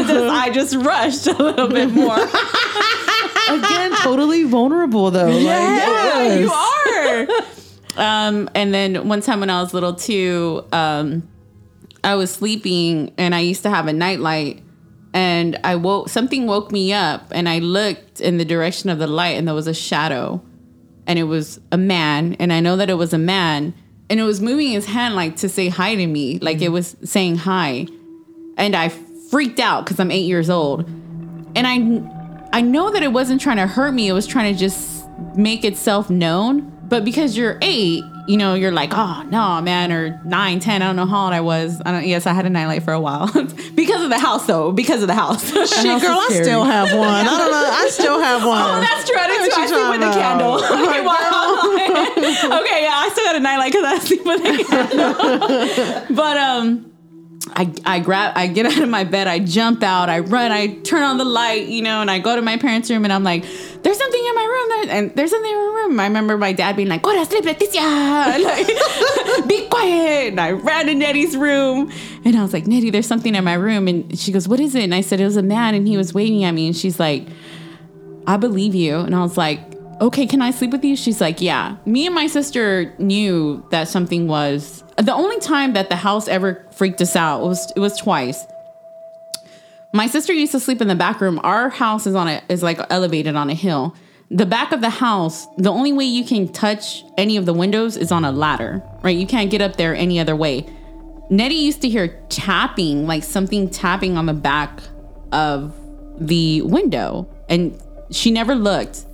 Just- I just rushed a little bit more. [laughs] Again, totally vulnerable though. Like, Yeah, you are. Um, and then one time when I was little too, um, I was sleeping and I used to have a nightlight and I woke something woke me up and I looked in the direction of the light and there was a shadow and it was a man and I know that it was a man and it was moving his hand like to say hi to me like it was saying hi. And I freaked out because I'm eight years old. And I I know that it wasn't trying to hurt me it was trying to just make itself known but because you're eight you know you're like oh no man or nine ten I don't know how old I was I don't yes I had a nightlight for a while [laughs] because of the house though because of the house [laughs] Shit, girl, I still have one. I don't know. I still have [laughs] one. Oh, that's true. I did What too. I sleep with the talking candle. about? Okay, wow. okay, yeah, I still got a nightlight because I sleep with the candle. but um, I I grab, I get out of my bed, I jump out, I run, I turn on the light, you know, and I go to my parents' room, and I'm like, "There's something in my room," there- and there's something in my room. I remember my dad being like, "Go to sleep, Leticia," like, [laughs] "Be quiet." And I ran to Nettie's room, and I was like, "Nettie, there's something in my room," and she goes, "What is it?" And I said, "It was a man, and he was waving at me," and she's like. I believe you. And I was like, okay, can I sleep with you? She's like, yeah. Me and my sister knew that something was the only time that the house ever freaked us out was it was twice. My sister used to sleep in the back room. Our house is on a is like elevated on a hill. The back of the house, the only way you can touch any of the windows is on a ladder, right? You can't get up there any other way. Nettie used to hear tapping, like something tapping on the back of the window, and she never looked.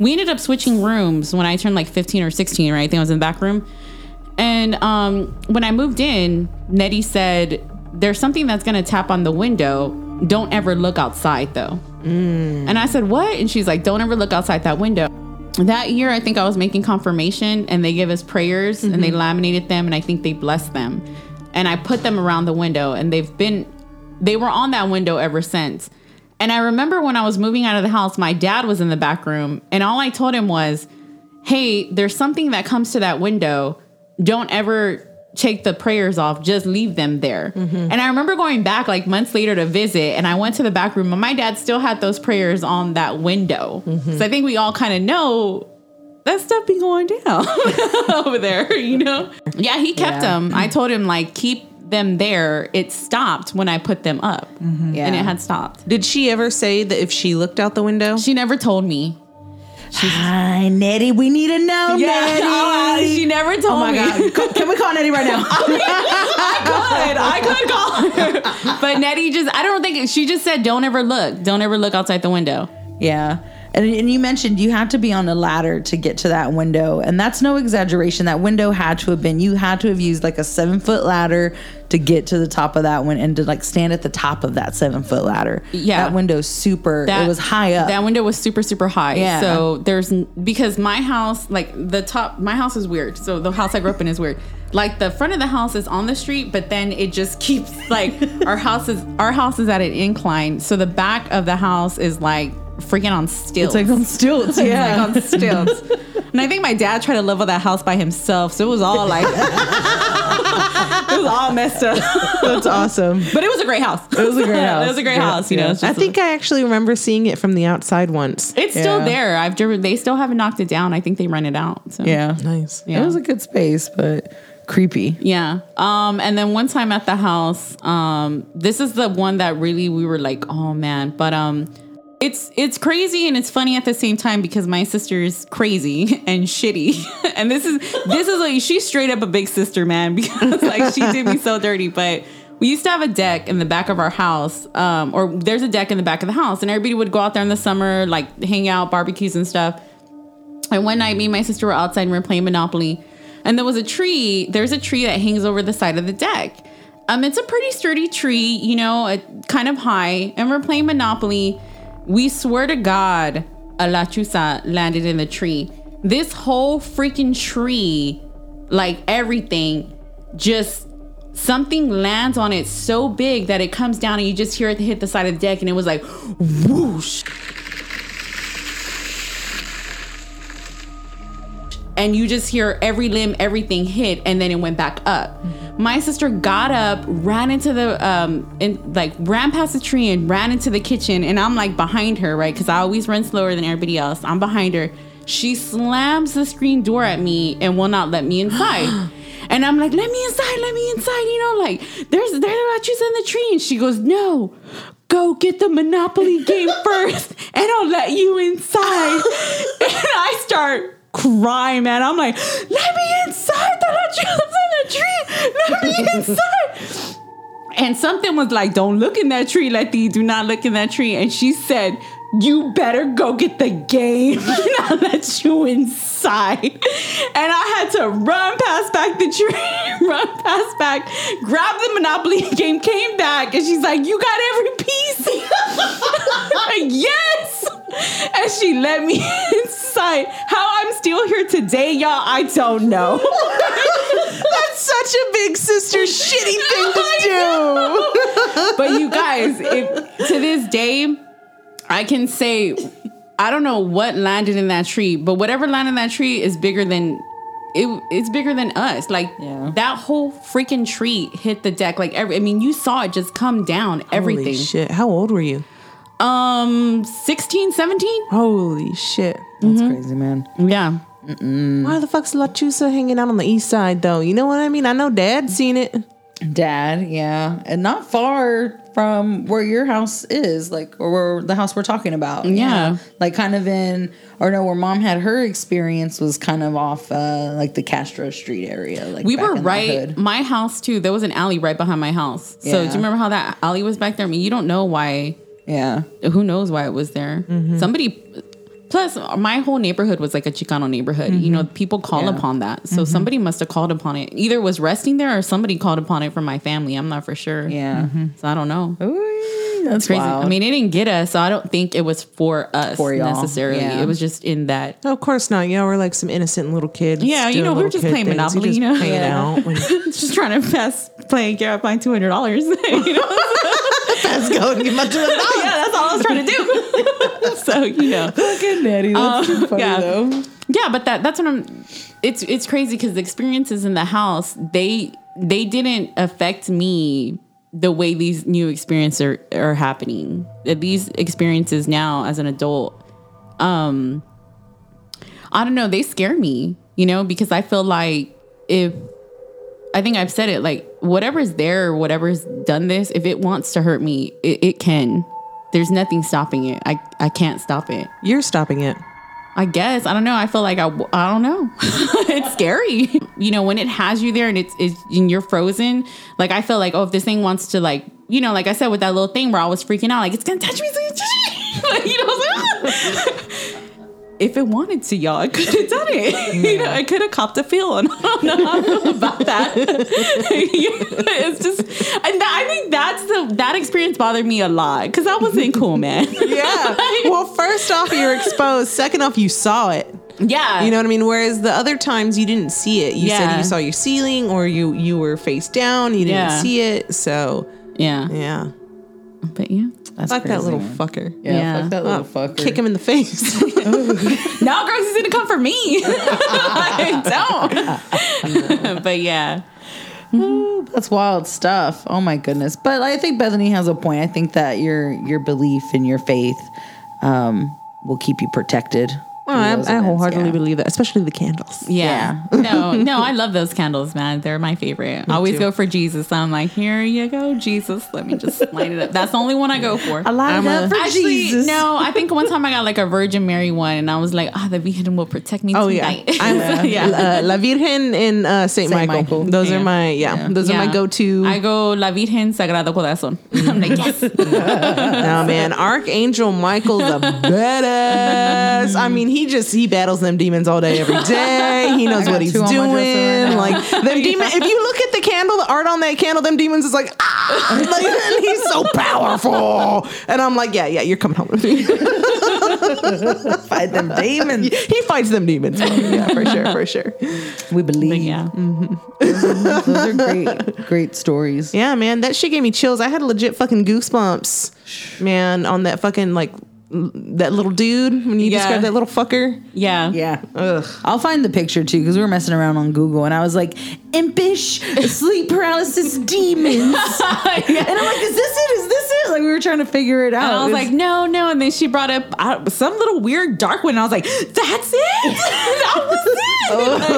We ended up switching rooms when I turned like 15 or 16, right? I think I was in the back room. And um, when I moved in, Nettie said, There's something that's gonna tap on the window. Don't ever look outside though. And I said, What? And she's like, Don't ever look outside that window. That year, I think I was making confirmation and they gave us prayers and they laminated them and I think they blessed them. And I put them around the window and they've been, they were on that window ever since. And I remember when I was moving out of the house, my dad was in the back room and all I told him was, Hey, there's something that comes to that window. Don't ever take the prayers off, just leave them there. Mm-hmm. And I remember going back like months later to visit, and I went to the back room, and my dad still had those prayers on that window. Mm-hmm. So I think we all kind of know that stuff be going down [laughs] over there, you know? Yeah, he kept Yeah. them. I told him, like, keep them there. It stopped when I put them up, Yeah, and it had stopped. Did she ever say that if she looked out the window? She never told me. [sighs] Hi, Nettie. We need to know, Nettie. [laughs] Oh, uh, she never oh told me. Oh my me. God. Can we call Nettie right now? [laughs] I could. I could call her. But Nettie just, I don't think, she just said, don't ever look. Don't ever look outside the window. Yeah. And, and you mentioned you had to be on a ladder to get to that window. And that's no exaggeration. That window had to have been, you had to have used like a seven foot ladder to get to the top of that one and to like stand at the top of that seven foot ladder. Yeah. That window's super, it was high up. That window was super, super high. Yeah. So there's, because my house, like the top, my house is weird. So the house I grew up in is weird. Like the front of the house is on the street, but then it just keeps like our house is our house is at an incline. So the back of the house is like freaking on stilts. it's like on stilts. [laughs] It's Yeah. like on stilts. and I think my dad tried to level that house by himself, so it was all like [laughs] it was all messed up. That's awesome. But it was a great house. It was a great house. [laughs] it was a great Yeah, house. You know, yeah. it's I think I actually remember seeing it from the outside once. it's still there. I've driven. They still haven't knocked it down. I think they rent it out. So Yeah. Nice. Yeah. It was a good space, but creepy. Yeah. Um, and then one time at the house, um, this is the one that really we were like, oh man. But um it's it's crazy and it's funny at the same time because my sister is crazy [laughs] and shitty. [laughs] and this is this is like she's straight up a big sister, man, [laughs] because like she did me so dirty. But we used to have a deck in the back of our house, um, or there's a deck in the back of the house, and everybody would go out there in the summer, like hang out, barbecues and stuff. And one night, me and my sister were outside and we were playing Monopoly. And there was a tree. There's a tree that hangs over the side of the deck. Um, it's a pretty sturdy tree, you know, a, kind of high. And we're playing Monopoly. We swear to God, a Lechuza landed in the tree. This whole freaking tree, like everything, just something lands on it so big that it comes down and you just hear it hit the side of the deck and it was like whoosh. And you just hear every limb, everything hit, and then it went back up. My sister got up, ran into the um, and like ran past the tree and ran into the kitchen, and I'm like behind her, right? Because I always run slower than everybody else. I'm behind her. She slams the screen door at me and will not let me inside. [gasps] And I'm like, let me inside, let me inside. You know, like there's there's matches in the tree, and she goes, no, go get the Monopoly game [laughs] first, and I'll let you inside. [laughs] [laughs] and I start crying, man. I'm like, let me inside. The mattress in the tree. Let me [laughs] inside. And something was like, don't look in that tree, Lettie. Do not look in that tree. And she said, you better go get the game [laughs] I'll let you inside. And I had to run past back the tree, [laughs] run past back, grab the Monopoly game, came back, and she's like, You got every piece? [laughs] yes. And she let me inside. How I'm still here today, y'all, I don't know. That's such a big sister shitty thing to do. but you guys, if, to this day, I can say I don't know what landed in that tree, but whatever landed in that tree is bigger than it. It's bigger than us. Like Yeah. that whole freaking tree hit the deck. Like every, I mean, you saw it just come down. Everything. Holy shit. How old were you? Um, 16, 17? Holy shit. That's crazy, man. Yeah. Why the fuck's La Chusa hanging out on the east side though? You know what I mean? I know dad seen it. Dad, yeah, and not far from where your house is, like or where the house we're talking about. Yeah. like kind of in, or no, where mom had her experience was kind of off, uh, like the Castro Street area. Like We were right. My house too. There was an alley right behind my house. So do you remember how that alley was back there? I mean, you don't know why. Yeah, Who knows why it was there? Mm-hmm. Somebody. Plus, my whole neighborhood was like a Chicano neighborhood. You know, people call Mm-hmm. Yeah. Mm-hmm. upon that. So somebody must have called upon it. Either was resting there or somebody called upon it from my family. I'm not for sure. yeah. So I don't know. Ooh, that's Crazy. wild. I mean, it didn't get us, so I don't think it was for us For y'all. necessarily. Yeah. It was just in that. No, of course not. Y'all were like some innocent little kids. Yeah, you know, we were little just playing things. Monopoly, just you know? hanging Yeah. out. When, [laughs] just trying to pass playing Garrett find two hundred dollars. [laughs] you know, [laughs] Let's go and get my two yeah, that's all I was trying to do. [laughs] so you know, fucking Nettie. That's too funny yeah. though. yeah, but that that's what I'm. It's it's crazy because the experiences in the house they they didn't affect me the way these new experiences are, are happening. These experiences now as an adult, um, I don't know, they scare me. You know, because I feel like if I think I've said it like whatever's there, whatever's done this, if it wants to hurt me, it, it can. There's nothing stopping it. I I can't stop it. You're stopping it. I guess I don't know. I feel like I, I don't know. [laughs] it's scary, you know, when it has you there and it's, it's and you're frozen. Like I feel like oh, if this thing wants to like you know, like I said with that little thing where I was freaking out, like it's gonna touch me, it's gonna touch me. [laughs] like, you know, if it wanted to, y'all, it could have done it. [laughs] you know, it could have copped a feel, and [laughs] I don't know how I feel about that. [laughs] it's just, and that, I think that's the that experience bothered me a lot because I wasn't cool, man. Yeah. well, first off, you're exposed. Second off, you saw it. yeah, You know what I mean? Whereas the other times you didn't see it. You Yeah. said you saw your ceiling or you you were face down. You didn't Yeah. see it. So yeah, yeah, but yeah. That's fuck that little fucker. Yeah, Yeah. fuck that little Oh, fucker. Kick him in the face. [laughs] [laughs] Now girls is gonna come for me. [laughs] I don't. but yeah. Ooh, that's wild stuff. Oh my goodness. But I think Bethany has a point. I think that your your belief and your faith um, will keep you protected. Well, through I, those I wholeheartedly yeah. believe that, especially the candles. Yeah. [laughs] no, no, I love those candles, man. They're my favorite. I always too. go for Jesus. I'm like, here you go, Jesus. Let me just light it up. That's the only one I go for. I light I'm it up a- for Actually, Jesus. no, I think one time I got like a Virgin Mary one, and I was like, ah, the Virgin will protect me Oh yeah, tonight. I'm [laughs] yeah. uh, La Virgen and uh, Saint, Saint Michael. Michael. Those Yeah. are my yeah, Those are my go-to. I go La Virgen Sagrado Corazón. [laughs] I'm like, yes. no man, Archangel Michael the badass. I mean, he just he battles them demons all day, every day. He [laughs] knows what he's two on my doing. right like [laughs] them demons. If you look at the candle, the art on that candle, them demons is like ah, [laughs] like and he's so powerful. And I'm like, yeah, yeah, you're coming home with me. Fight them demons. he fights them demons. yeah, for sure, for sure. We believe. yeah. Those are great, great stories. Yeah, man, that shit gave me chills. I had legit fucking goosebumps, man, on that fucking like l- that little dude when you Yeah. described that little fucker. Yeah. Yeah. Ugh. I'll find the picture too because we were messing around on Google and I was like, impish sleep paralysis demons. [laughs] And I'm like, is this it? Is this it? Like we were trying to figure it out. And I was It's- like, no, no. And then she brought up uh, some little weird dark one. And I was like, that's it. [laughs] that was it.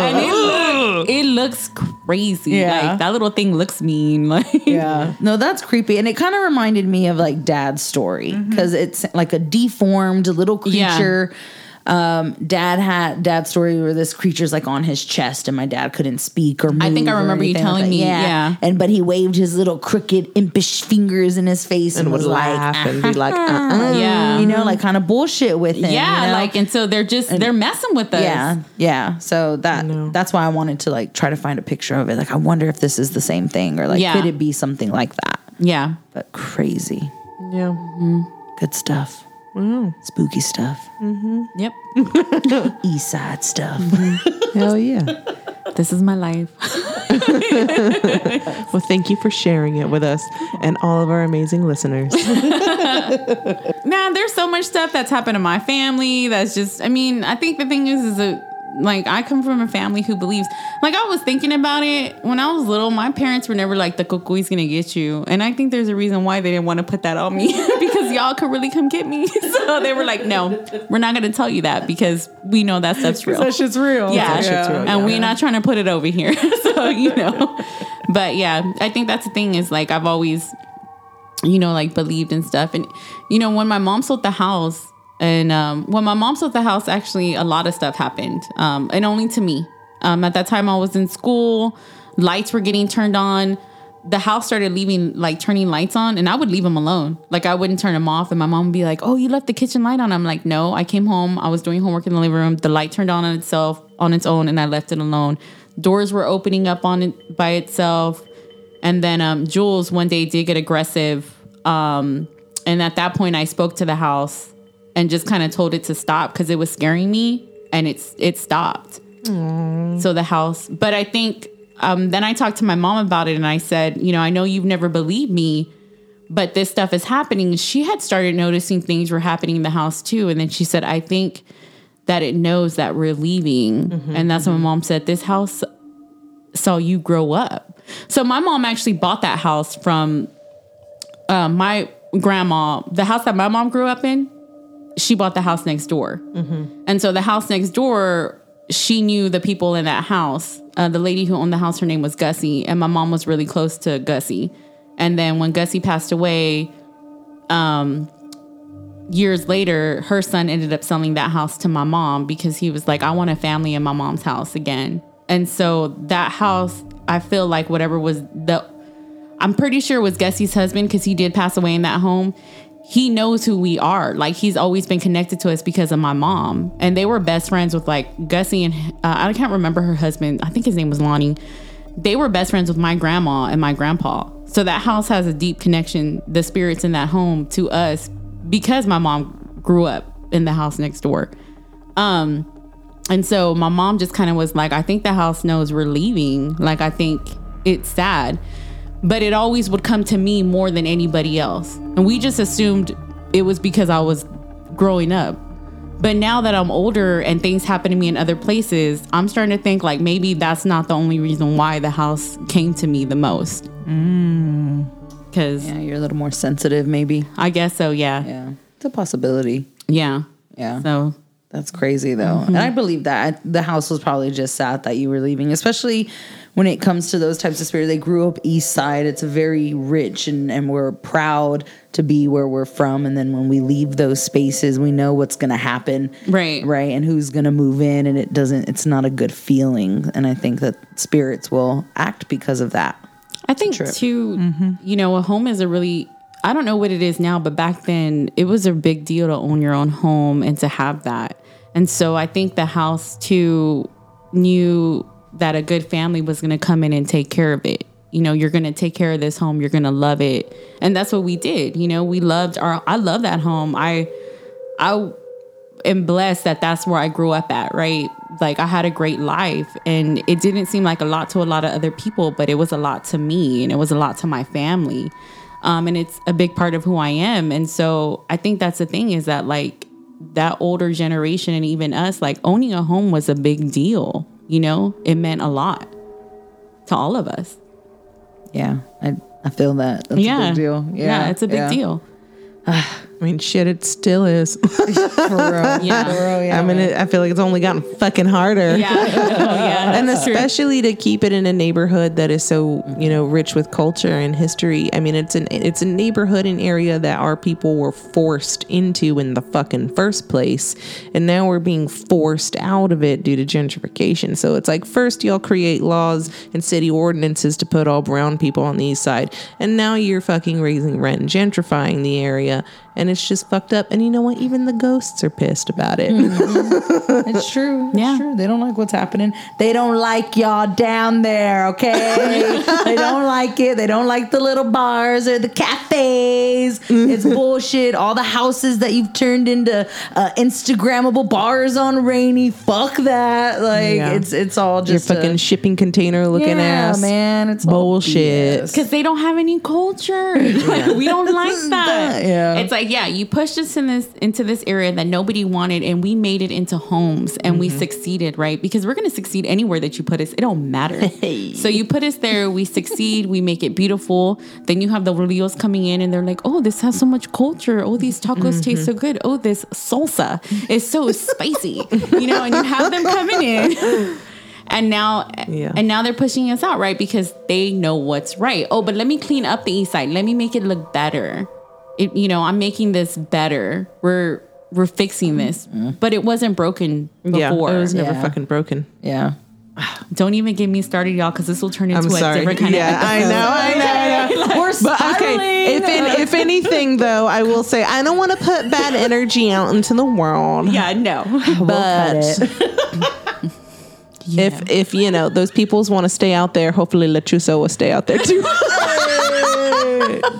and it, look, it looks crazy. Yeah. Like that little thing looks mean. [laughs] Like, yeah. No, that's creepy. And it kind of reminded me of like dad's story mm-hmm. because it's like a deformed little Yeah. Creature. Um, dad had dad's story where this creature's like on his chest and my dad couldn't speak or move. I think I remember you anything like telling me, yeah. yeah. And but he waved his little crooked impish fingers in his face and, And would was like, and be like, uh-uh. Yeah. you know, like kind of bullshit with him. Yeah, you know? like and so they're just they're messing with us. yeah, yeah. So that know. that's why I wanted to like try to find a picture of it. Like, I wonder if this is the same thing or like Yeah. could it be something like that? Yeah. But crazy, Yeah. good stuff, spooky stuff, mm-hmm. Yep. [laughs] east side stuff. Mm-hmm. Hell yeah. This is my life. [laughs] Well, thank you for sharing it with us and all of our amazing listeners. [laughs] Man, there's so much stuff that's happened to my family. That's just, I mean, I think the thing is, is that like I come from a family who believes. Like I was thinking about it when I was little. My parents were never like the cucuy's gonna get you, and I think there's a reason why they didn't want to put that on me [laughs] because y'all could really come get me. [laughs] so they were like, no, we're not gonna tell you that because we know that stuff's real. That shit's real. yeah, That shit's real, and we're not trying to put it over here. [laughs] so you know, but yeah, I think that's the thing is like I've always, you know, like believed in stuff, and you know when my mom sold the house, and um, when my mom sold the house, actually a lot of stuff happened, um, and only to me. Um, at that time, I was in school, lights were getting turned on. The house started leaving, like turning lights on, and I would leave them alone. Like I wouldn't turn them off, and my mom would be like, "Oh, you left the kitchen light on." I'm like, "No, I came home. I was doing homework in the living room. The light turned on on itself, on its own, and I left it alone. Doors were opening up on it by itself, and then um, Jules one day did get aggressive, um, and at that point, I spoke to the house and just kind of told it to stop because it was scaring me, and it's it stopped. So the house, but I think um, then I talked to my mom about it, and I said, you know, I know you've never believed me, but this stuff is happening. She had started noticing things were happening in the house too, and then she said, I think that it knows that we're leaving, and that's when my mom said, this house saw you grow up. So my mom actually bought that house from uh, my grandma, the house that my mom grew up in. She bought the house next door, and so the house next door, she knew the people in that house. Uh, the lady who owned the house, her name was Gussie, and my mom was really close to Gussie. And then when Gussie passed away, um, years later, her son ended up selling that house to my mom because he was like, I want a family in my mom's house again. And so that house, I feel like whatever was the, I'm pretty sure it was Gussie's husband because he did pass away in that home. He knows who we are. Like he's always been connected to us because of my mom. And they were best friends with like Gussie and uh, I can't remember her husband. I think his name was Lonnie. They were best friends with my grandma and my grandpa. So that house has a deep connection, the spirits in that home to us because my mom grew up in the house next door. Um, and so my mom just kind of was like, I think the house knows we're leaving. Like, I think it's sad. But it always would come to me more than anybody else. And we just assumed it was because I was growing up. But now that I'm older and things happen to me in other places, I'm starting to think like maybe that's not the only reason why the house came to me the most. Mm. Because Yeah, you're a little more sensitive, maybe. I guess so, yeah. Yeah, it's a possibility. Yeah. Yeah. So That's crazy though. And mm-hmm. I believe that the house was probably just sad that you were leaving, especially when it comes to those types of spirits. They grew up east side. It's very rich and, and we're proud to be where we're from. And then when we leave those spaces, we know what's gonna happen. Right. Right. And who's gonna move in and it doesn't it's not a good feeling. And I think that spirits will act because of that. I think too, mm-hmm. you know, a home is a really I don't know what it is now, but back then it was a big deal to own your own home and to have that. And so I think the house too knew that a good family was going to come in and take care of it. You know, you're going to take care of this home, you're going to love it. And that's what we did. You know, we loved our I love that home. I I am blessed that that's where I grew up at, right? Like I had a great life and it didn't seem like a lot to a lot of other people, but it was a lot to me and it was a lot to my family. Um, and it's a big part of who I am. And so I think that's the thing is that like that older generation and even us, like owning a home was a big deal. You know, it meant a lot to all of us. Yeah. I I feel that. That's yeah. a big deal. Yeah, it's a big yeah. deal. [sighs] I mean, shit, it still is. [laughs] For real. Yeah. For real, [laughs] yeah. I mean, it, I feel like it's only gotten fucking harder. Yeah. [laughs] oh, yeah. and that's true. especially to keep it in a neighborhood that is so you know rich with culture and history. I mean, it's an it's a neighborhood and area that our people were forced into in the fucking first place, and now we're being forced out of it due to gentrification. So it's like first y'all create laws and city ordinances to put all brown people on the east side, and now you're fucking raising rent and gentrifying the area, and it's just fucked up. And you know what? Even the ghosts are pissed about it. [laughs] It's true. It's Yeah. true. They don't like what's happening. They don't like y'all down there, okay? [laughs] they don't like it. They don't like the little bars or the cafes. it's bullshit. All the houses that you've turned into uh, Instagrammable bars on Rainey. Fuck that. Like Yeah. it's it's all Your just a- fucking shipping container looking yeah, ass. man. It's bullshit. Because they don't have any culture. [laughs] Like, we don't like that. Yeah. It's like, yeah, you pushed us in this into this area that nobody wanted, and we made it into homes, and we mm-hmm. succeeded, right? Because we're gonna succeed anywhere that you put us. It don't matter. [laughs] so you put us there, we succeed, we make it beautiful. Then you have the Rios coming in, and they're like, oh, this has so much culture. Oh, these tacos taste so mm-hmm. good. Oh, this salsa is so spicy. You know, and you have them coming in. [laughs] And now, Yeah. and now they're pushing us out, right? Because they know what's right. Oh, but let me clean up the east side. Let me make it look better. It, you know, I'm making this better. We're we're fixing this, mm-hmm. but it wasn't broken before. Yeah, it was never Yeah. fucking broken. Yeah. Don't even get me started, y'all, because this will turn into I'm a sorry. different kind yeah, of. I know, I know, I know. [laughs] We're But okay, if in, if anything though, I will say I don't want to put bad energy out into the world. Yeah, no. [laughs] but [laughs] if if you know those peoples want to stay out there, hopefully Lechuza will stay out there too.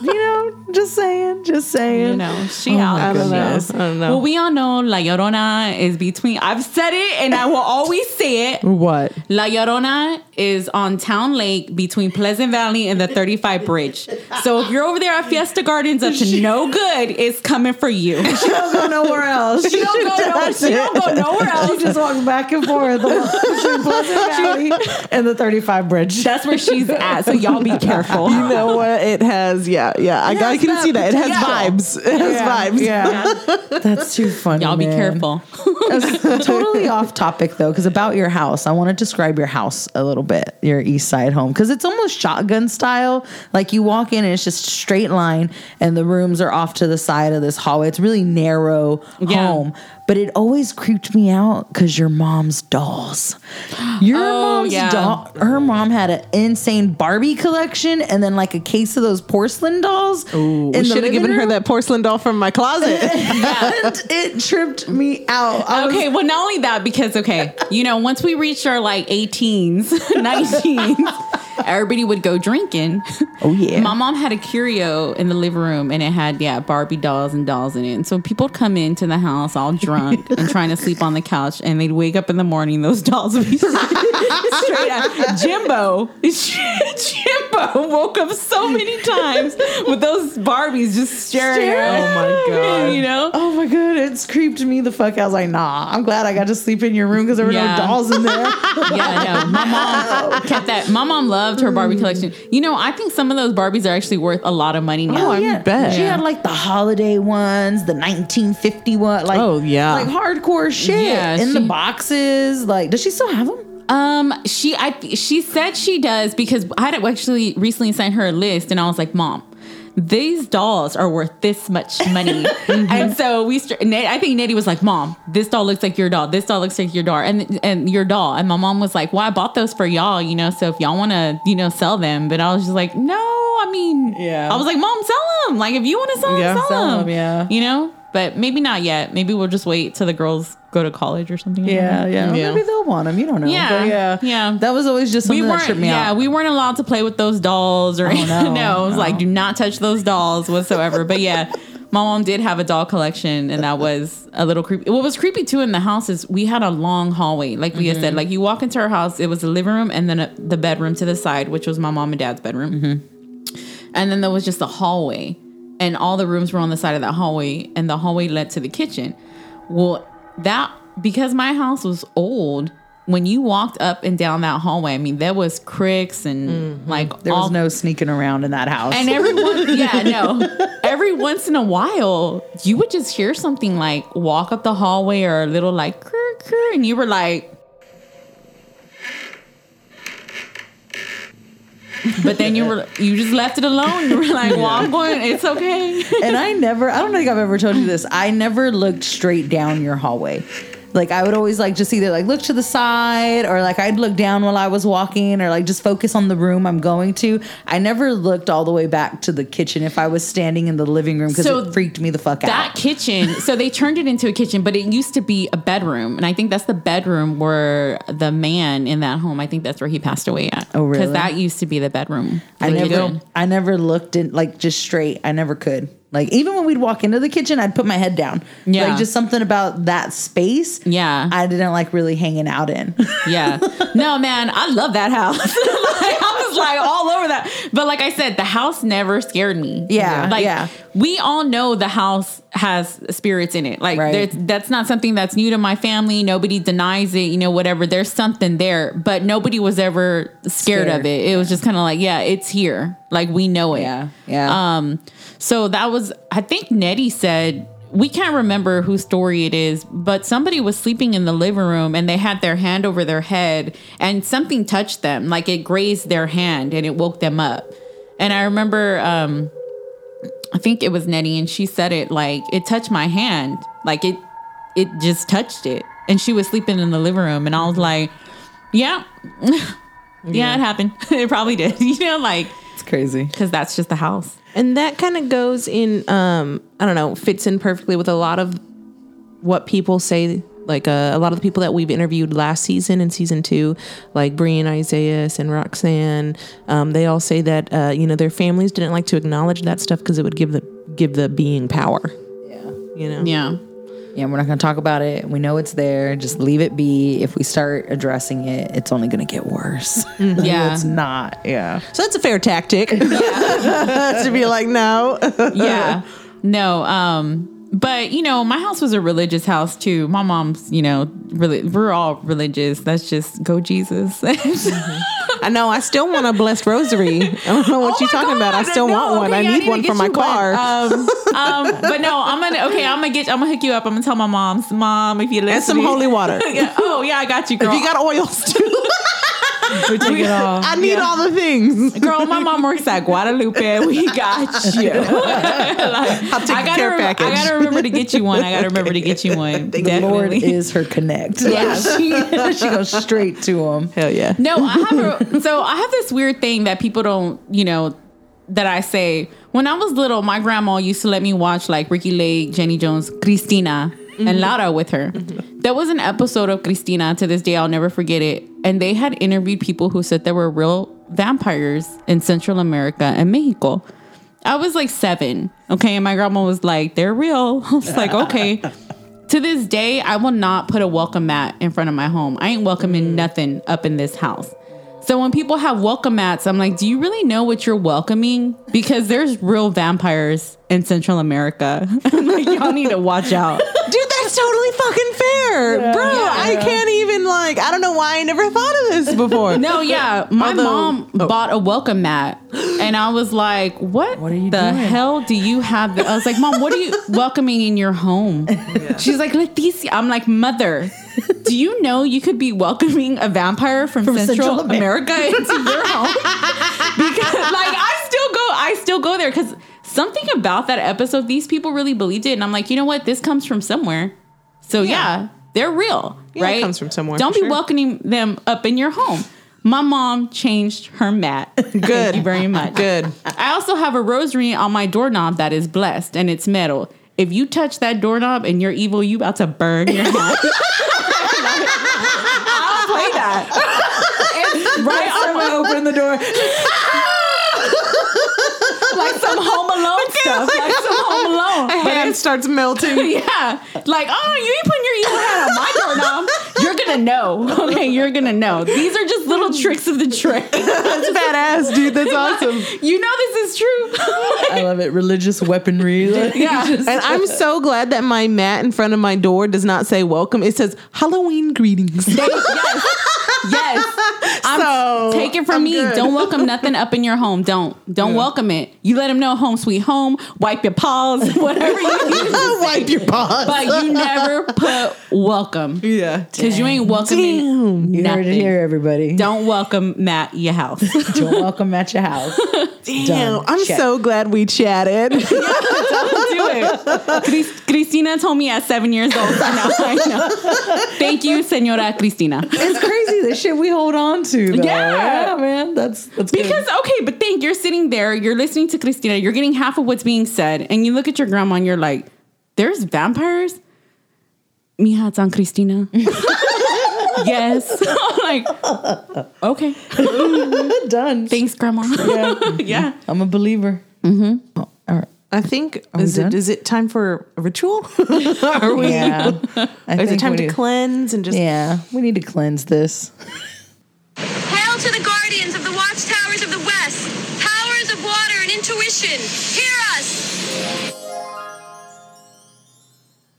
you know, just saying, just saying. You know, she oh out. I don't know. I don't know. Well, we all know La Llorona is between. I've said it, and I will always say it. [laughs] what? La Llorona is on Town Lake between Pleasant Valley and the 35 Bridge. So if you're over there at Fiesta Gardens up [laughs] to no good, it's coming for you. She don't go nowhere else. She don't go nowhere- she don't go nowhere else. She just walks back and forth between [laughs] Pleasant Valley and the 35 bridge. That's where she's at. So y'all be careful. You know what? It has yeah, yeah. I, I has can see that. It has potential. vibes. It has vibes. Yeah. [laughs] That's too funny. Y'all be man. careful. [laughs] totally off topic though, because about your house, I want to describe your house a little bit, your east side home, because it's almost shotgun style. Like you walk in and it's just straight line, and the rooms are off to the side of this hallway. It's really narrow Yeah. home, but it always creeped me out because your mom's dolls. Your Oh, mom's yeah. doll. Her mom had an insane Barbie collection, and then like a case of those porcelain dolls. In we should have given living her that porcelain doll from my closet. [laughs] And it tripped me out. I was Okay, well, not only that, because, okay, you know, once we reached our like 18s, 19s, [laughs] everybody would go drinking. [laughs] Oh, yeah. My mom had a curio in the living room and it had, yeah, Barbie dolls and dolls in it. And so people would come into the house all drunk and trying to sleep on the couch and they'd wake up in the morning, those dolls would be [laughs] straight up. Jimbo, [laughs] Jimbo woke up so many times with those Barbies just staring at. Oh my God. You know? Oh my god, it's creeped me the fuck out. I was like, nah, I'm glad I got to sleep in your room because there were Yeah. no dolls in there. Yeah, no. My mom kept that. My mom loved her Barbie collection. You know, I think some of those Barbies are actually worth a lot of money now. Oh, I bet. She had like the holiday ones, the 1950 one, like Oh, yeah. like hardcore shit Yeah, in the she- boxes. Like, does she still have them? Um, she I she said she does because I had actually recently sent her a list, and I was like, Mom, these dolls are worth this much money. [laughs] Mm-hmm. and so we, Ned- I think Nettie was like, Mom, this doll looks like your doll. This doll looks like your doll, and and your doll. And my mom was like, Well, I bought those for y'all, you know. So if y'all want to, you know, sell them, but I was just like, No, I mean, Yeah. I was like, Mom, sell them. Like if you want to sell them, Yeah. sell, Sell 'em, them. yeah. you know. But maybe not yet. Maybe we'll just wait till the girls go to college or something. Yeah, yeah. Yeah. Maybe they'll want them. You don't know. Yeah, But yeah, yeah. That was always just we something that weren't tripped me yeah out. we weren't allowed to play with those dolls or Oh, no, [laughs] no, it was like do not touch those dolls whatsoever but yeah [laughs] my mom did have a doll collection and that was a little creepy what was creepy too in the house is we had a long hallway like Leah Mm-hmm. said like you walk into our house it was the living room and then a, the bedroom to the side which was my mom and dad's bedroom Mm-hmm. and then there was just a hallway and all the rooms were on the side of that hallway and the hallway led to the kitchen well that because my house was old when you walked up and down that hallway i mean there was cricks and like Mm-hmm. there all, was no sneaking around in that house. and everyone [laughs] yeah no every once in a while you would just hear something like walk up the hallway or a little like crr, crr, and you were like but then you were you just left it alone you were like well i'm going it's okay and I never, I don't think I've ever told you this. I never looked straight down your hallway. Like I would always like just either like look to the side or like I'd look down while I was walking or like just focus on the room I'm going to. I never looked all the way back to the kitchen if I was standing in the living room because So it freaked me the fuck that out. That kitchen [laughs] so they turned it into a kitchen but it used to be a bedroom and i think that's the bedroom where the man in that home i think that's where he passed away at Oh, really? because that used to be the bedroom I never. I never looked in like just straight. I never could. Like even when we'd walk into the kitchen, I'd put my head down. Yeah. like just something about that space. Yeah. I didn't like really hanging out in. [laughs] Yeah. No, man, I love that house. [laughs] like, I was like all over that. But like I said, the house never scared me. Yeah, Like yeah. we all know the house has spirits in it. Like Right. that's not something that's new to my family. Nobody denies it, you know, whatever. There's something there, but nobody was ever scared, Scared. of it. It was just kind of like, yeah, it's here. Like we know it. Yeah, yeah. Um, so that was, I think Nettie said, we can't remember whose story it is, but somebody was sleeping in the living room and they had their hand over their head and something touched them, like it grazed their hand and it woke them up. And I remember, um, I think it was Nettie, and she said it like it touched my hand, like it, it just touched it. And she was sleeping in the living room, and I was like, yeah, [laughs] yeah, it happened. [laughs] it probably did, [laughs] you know, like it's crazy. because that's just the house. And that kind of goes in, um, I don't know, fits in perfectly with a lot of what people say. Like uh, a lot of the people that we've interviewed last season and season two, like Brian Isaiah and Roxanne, um, they all say that uh, you know their families didn't like to acknowledge that stuff because it would give the give the being power. Yeah. You know. Yeah. Yeah, we're not going to talk about it. We know it's there. Just leave it be. If we start addressing it, it's only going to get worse. [laughs] [laughs] Yeah. it's not. Yeah. So that's a fair tactic [laughs] yeah. to be like, no. yeah. No, um, but you know, my house was a religious house too. My mom's, you know, really we're all religious. That's just go Jesus. I know. I still want a blessed rosary. I don't know what Oh you're talking about. I still no, want one. okay, I need need to one for my car. Um, um, but no, I'm gonna okay. I'm gonna get. I'm gonna hook you up. I'm gonna tell my mom's mom if you listen. and some holy water. [laughs] yeah. Oh yeah, I got you, girl. If you got oils too, [laughs] We take it all. I need all the things. Girl, my mom works at Guadalupe. We got [laughs] you. [laughs] Like, I'll take I gotta care remember, package. I gotta remember to get you one. I gotta remember to get you one. The Lord is her connect. [laughs] Yeah. she, she goes straight to him. Hell yeah. No, I have a so I have this weird thing that people don't, you know, that I say. When I was little, my grandma used to let me watch like Ricki Lake, Jenny Jones, Cristina, and mm-hmm. Laura with her. Mm-hmm. There was an episode of Cristina to this day, I'll never forget it. And they had interviewed people who said there were real vampires in Central America and Mexico. I was like seven, okay, and my grandma was like, "They're real." [laughs] I was like, "Okay." to this day, I will not put a welcome mat in front of my home. I ain't welcoming mm. nothing up in this house. So when people have welcome mats, I'm like, do you really know what you're welcoming? Because there's real vampires in Central America. I'm [laughs] like y'all need to watch out. Dude, that's totally fucking fair, bro. I can't even like. I don't know why I never thought of this before. No, yeah. My Although- mom oh. bought a welcome mat. And I was like, what, What are you the doing? hell do you have? I was like, mom, what are you [laughs] welcoming in your home? She's like, Leticia. I'm like, mother, do you know you could be welcoming a vampire from, Central, Central America into your home? [laughs] because like I still go, I still go there because something about that episode, these people really believed it. And I'm like, you know what? This comes from somewhere. So yeah, they're real, Yeah, it right? comes from somewhere, Don't be sure. welcoming them up in your home. My mom changed her mat. [laughs] Good. Thank you very much. Good. I also have a rosary on my doorknob that is blessed and it's metal. If you touch that doorknob and you're evil, you about to burn your hat. [laughs] I'll play that. Right on my open the door. [laughs] [laughs] [laughs] like some Home Alone stuff, like some Home Alone. A hand starts melting. [laughs] Yeah, like oh, you ain't putting your evil hat on my doorknob. You're gonna know. Okay, you're gonna know. These are just little tricks of the trade. That's badass, dude. That's awesome. You know this is true. I love it. Religious weaponry. Like, Yeah. just- And I'm so glad that my mat in front of my door does not say welcome. It says Halloween greetings. yes, yes. [laughs] I'm, So, take it from I'm me. good. Don't welcome nothing up in your home. Don't don't welcome it. You let them know home sweet home. Wipe your paws, [laughs] whatever you need. to [laughs] say. Wipe your paws. But you never put welcome yeah. because you ain't welcoming Damn. you heard nothing. it here, everybody. Don't welcome Matt your house. Don't welcome at your house. Damn. Done. I'm Check. so glad we chatted. do it. Chris- Cristina told me at seven years old. So now I know. Thank you, Senora Cristina. It's crazy the shit we hold on to. Though. Yeah. man. That's that's good. Because okay, but think you're sitting there, you're listening to Cristina, you're getting half of what's being said, and you look at your grandma and you're like, "There's vampires." Mija, it's on Cristina. [laughs] yes. [laughs] Like, okay. [laughs] done. Thanks, grandma. Yeah. yeah. I'm a believer. Mm-hmm. all right. I think we is done? it is it time for a ritual? [laughs] Are we? Yeah. [laughs] I Is it time to need- cleanse and just Yeah, we need to cleanse this. Hail to the guardians of the watchtowers of the west, powers of water and intuition. Hear us!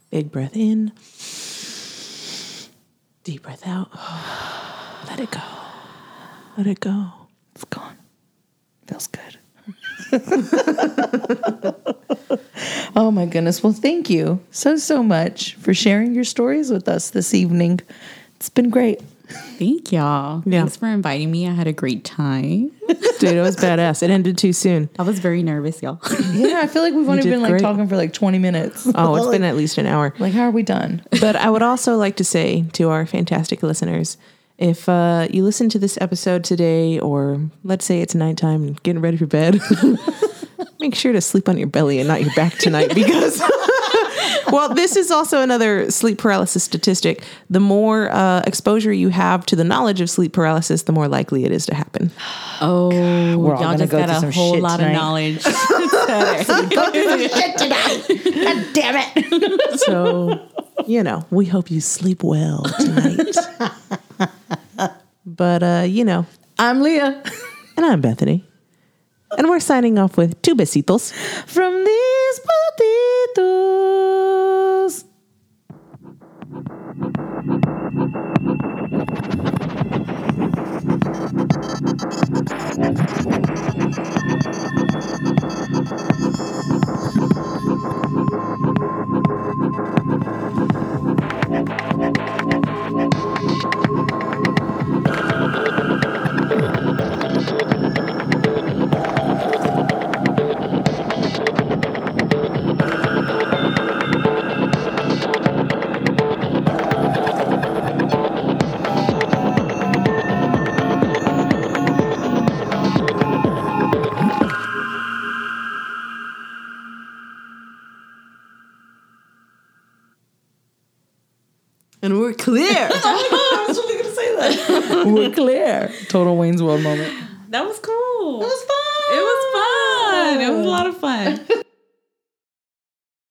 big breath in, deep breath out. [sighs] Let it go. Let it go. It's gone. Feels good. Oh my goodness. Well, thank you so, so much for sharing your stories with us this evening. It's been great. Thank y'all. Yeah. Thanks for inviting me. I had a great time. Dude, it was badass. It ended too soon. I was very nervous, y'all. [laughs] Yeah, I feel like we've [laughs] only did been like great. talking for like 20 minutes. Oh, it's [laughs] been at least an hour. like, how are we done? But I would also like to say to our fantastic listeners, if uh, you listen to this episode today, or let's say it's nighttime, and getting ready for bed, [laughs] make sure to sleep on your belly and not your back tonight [laughs] because. [laughs] well, this is also another sleep paralysis statistic. The more uh, exposure you have to the knowledge of sleep paralysis, the more likely it is to happen. [gasps] Oh, We're all y'all gonna just go got through a some whole shit lot tonight. of knowledge. God damn it. So, you know, we hope you sleep well tonight. But, uh, you know, I'm Leah and I'm Bethany. And we're signing off with two besitos. from these patitos. And we're clear. [laughs] I was really gonna say that. [laughs] we're clear. Total Wayne's World moment. That was cool. It was fun. It was fun. It was a lot of fun. [laughs]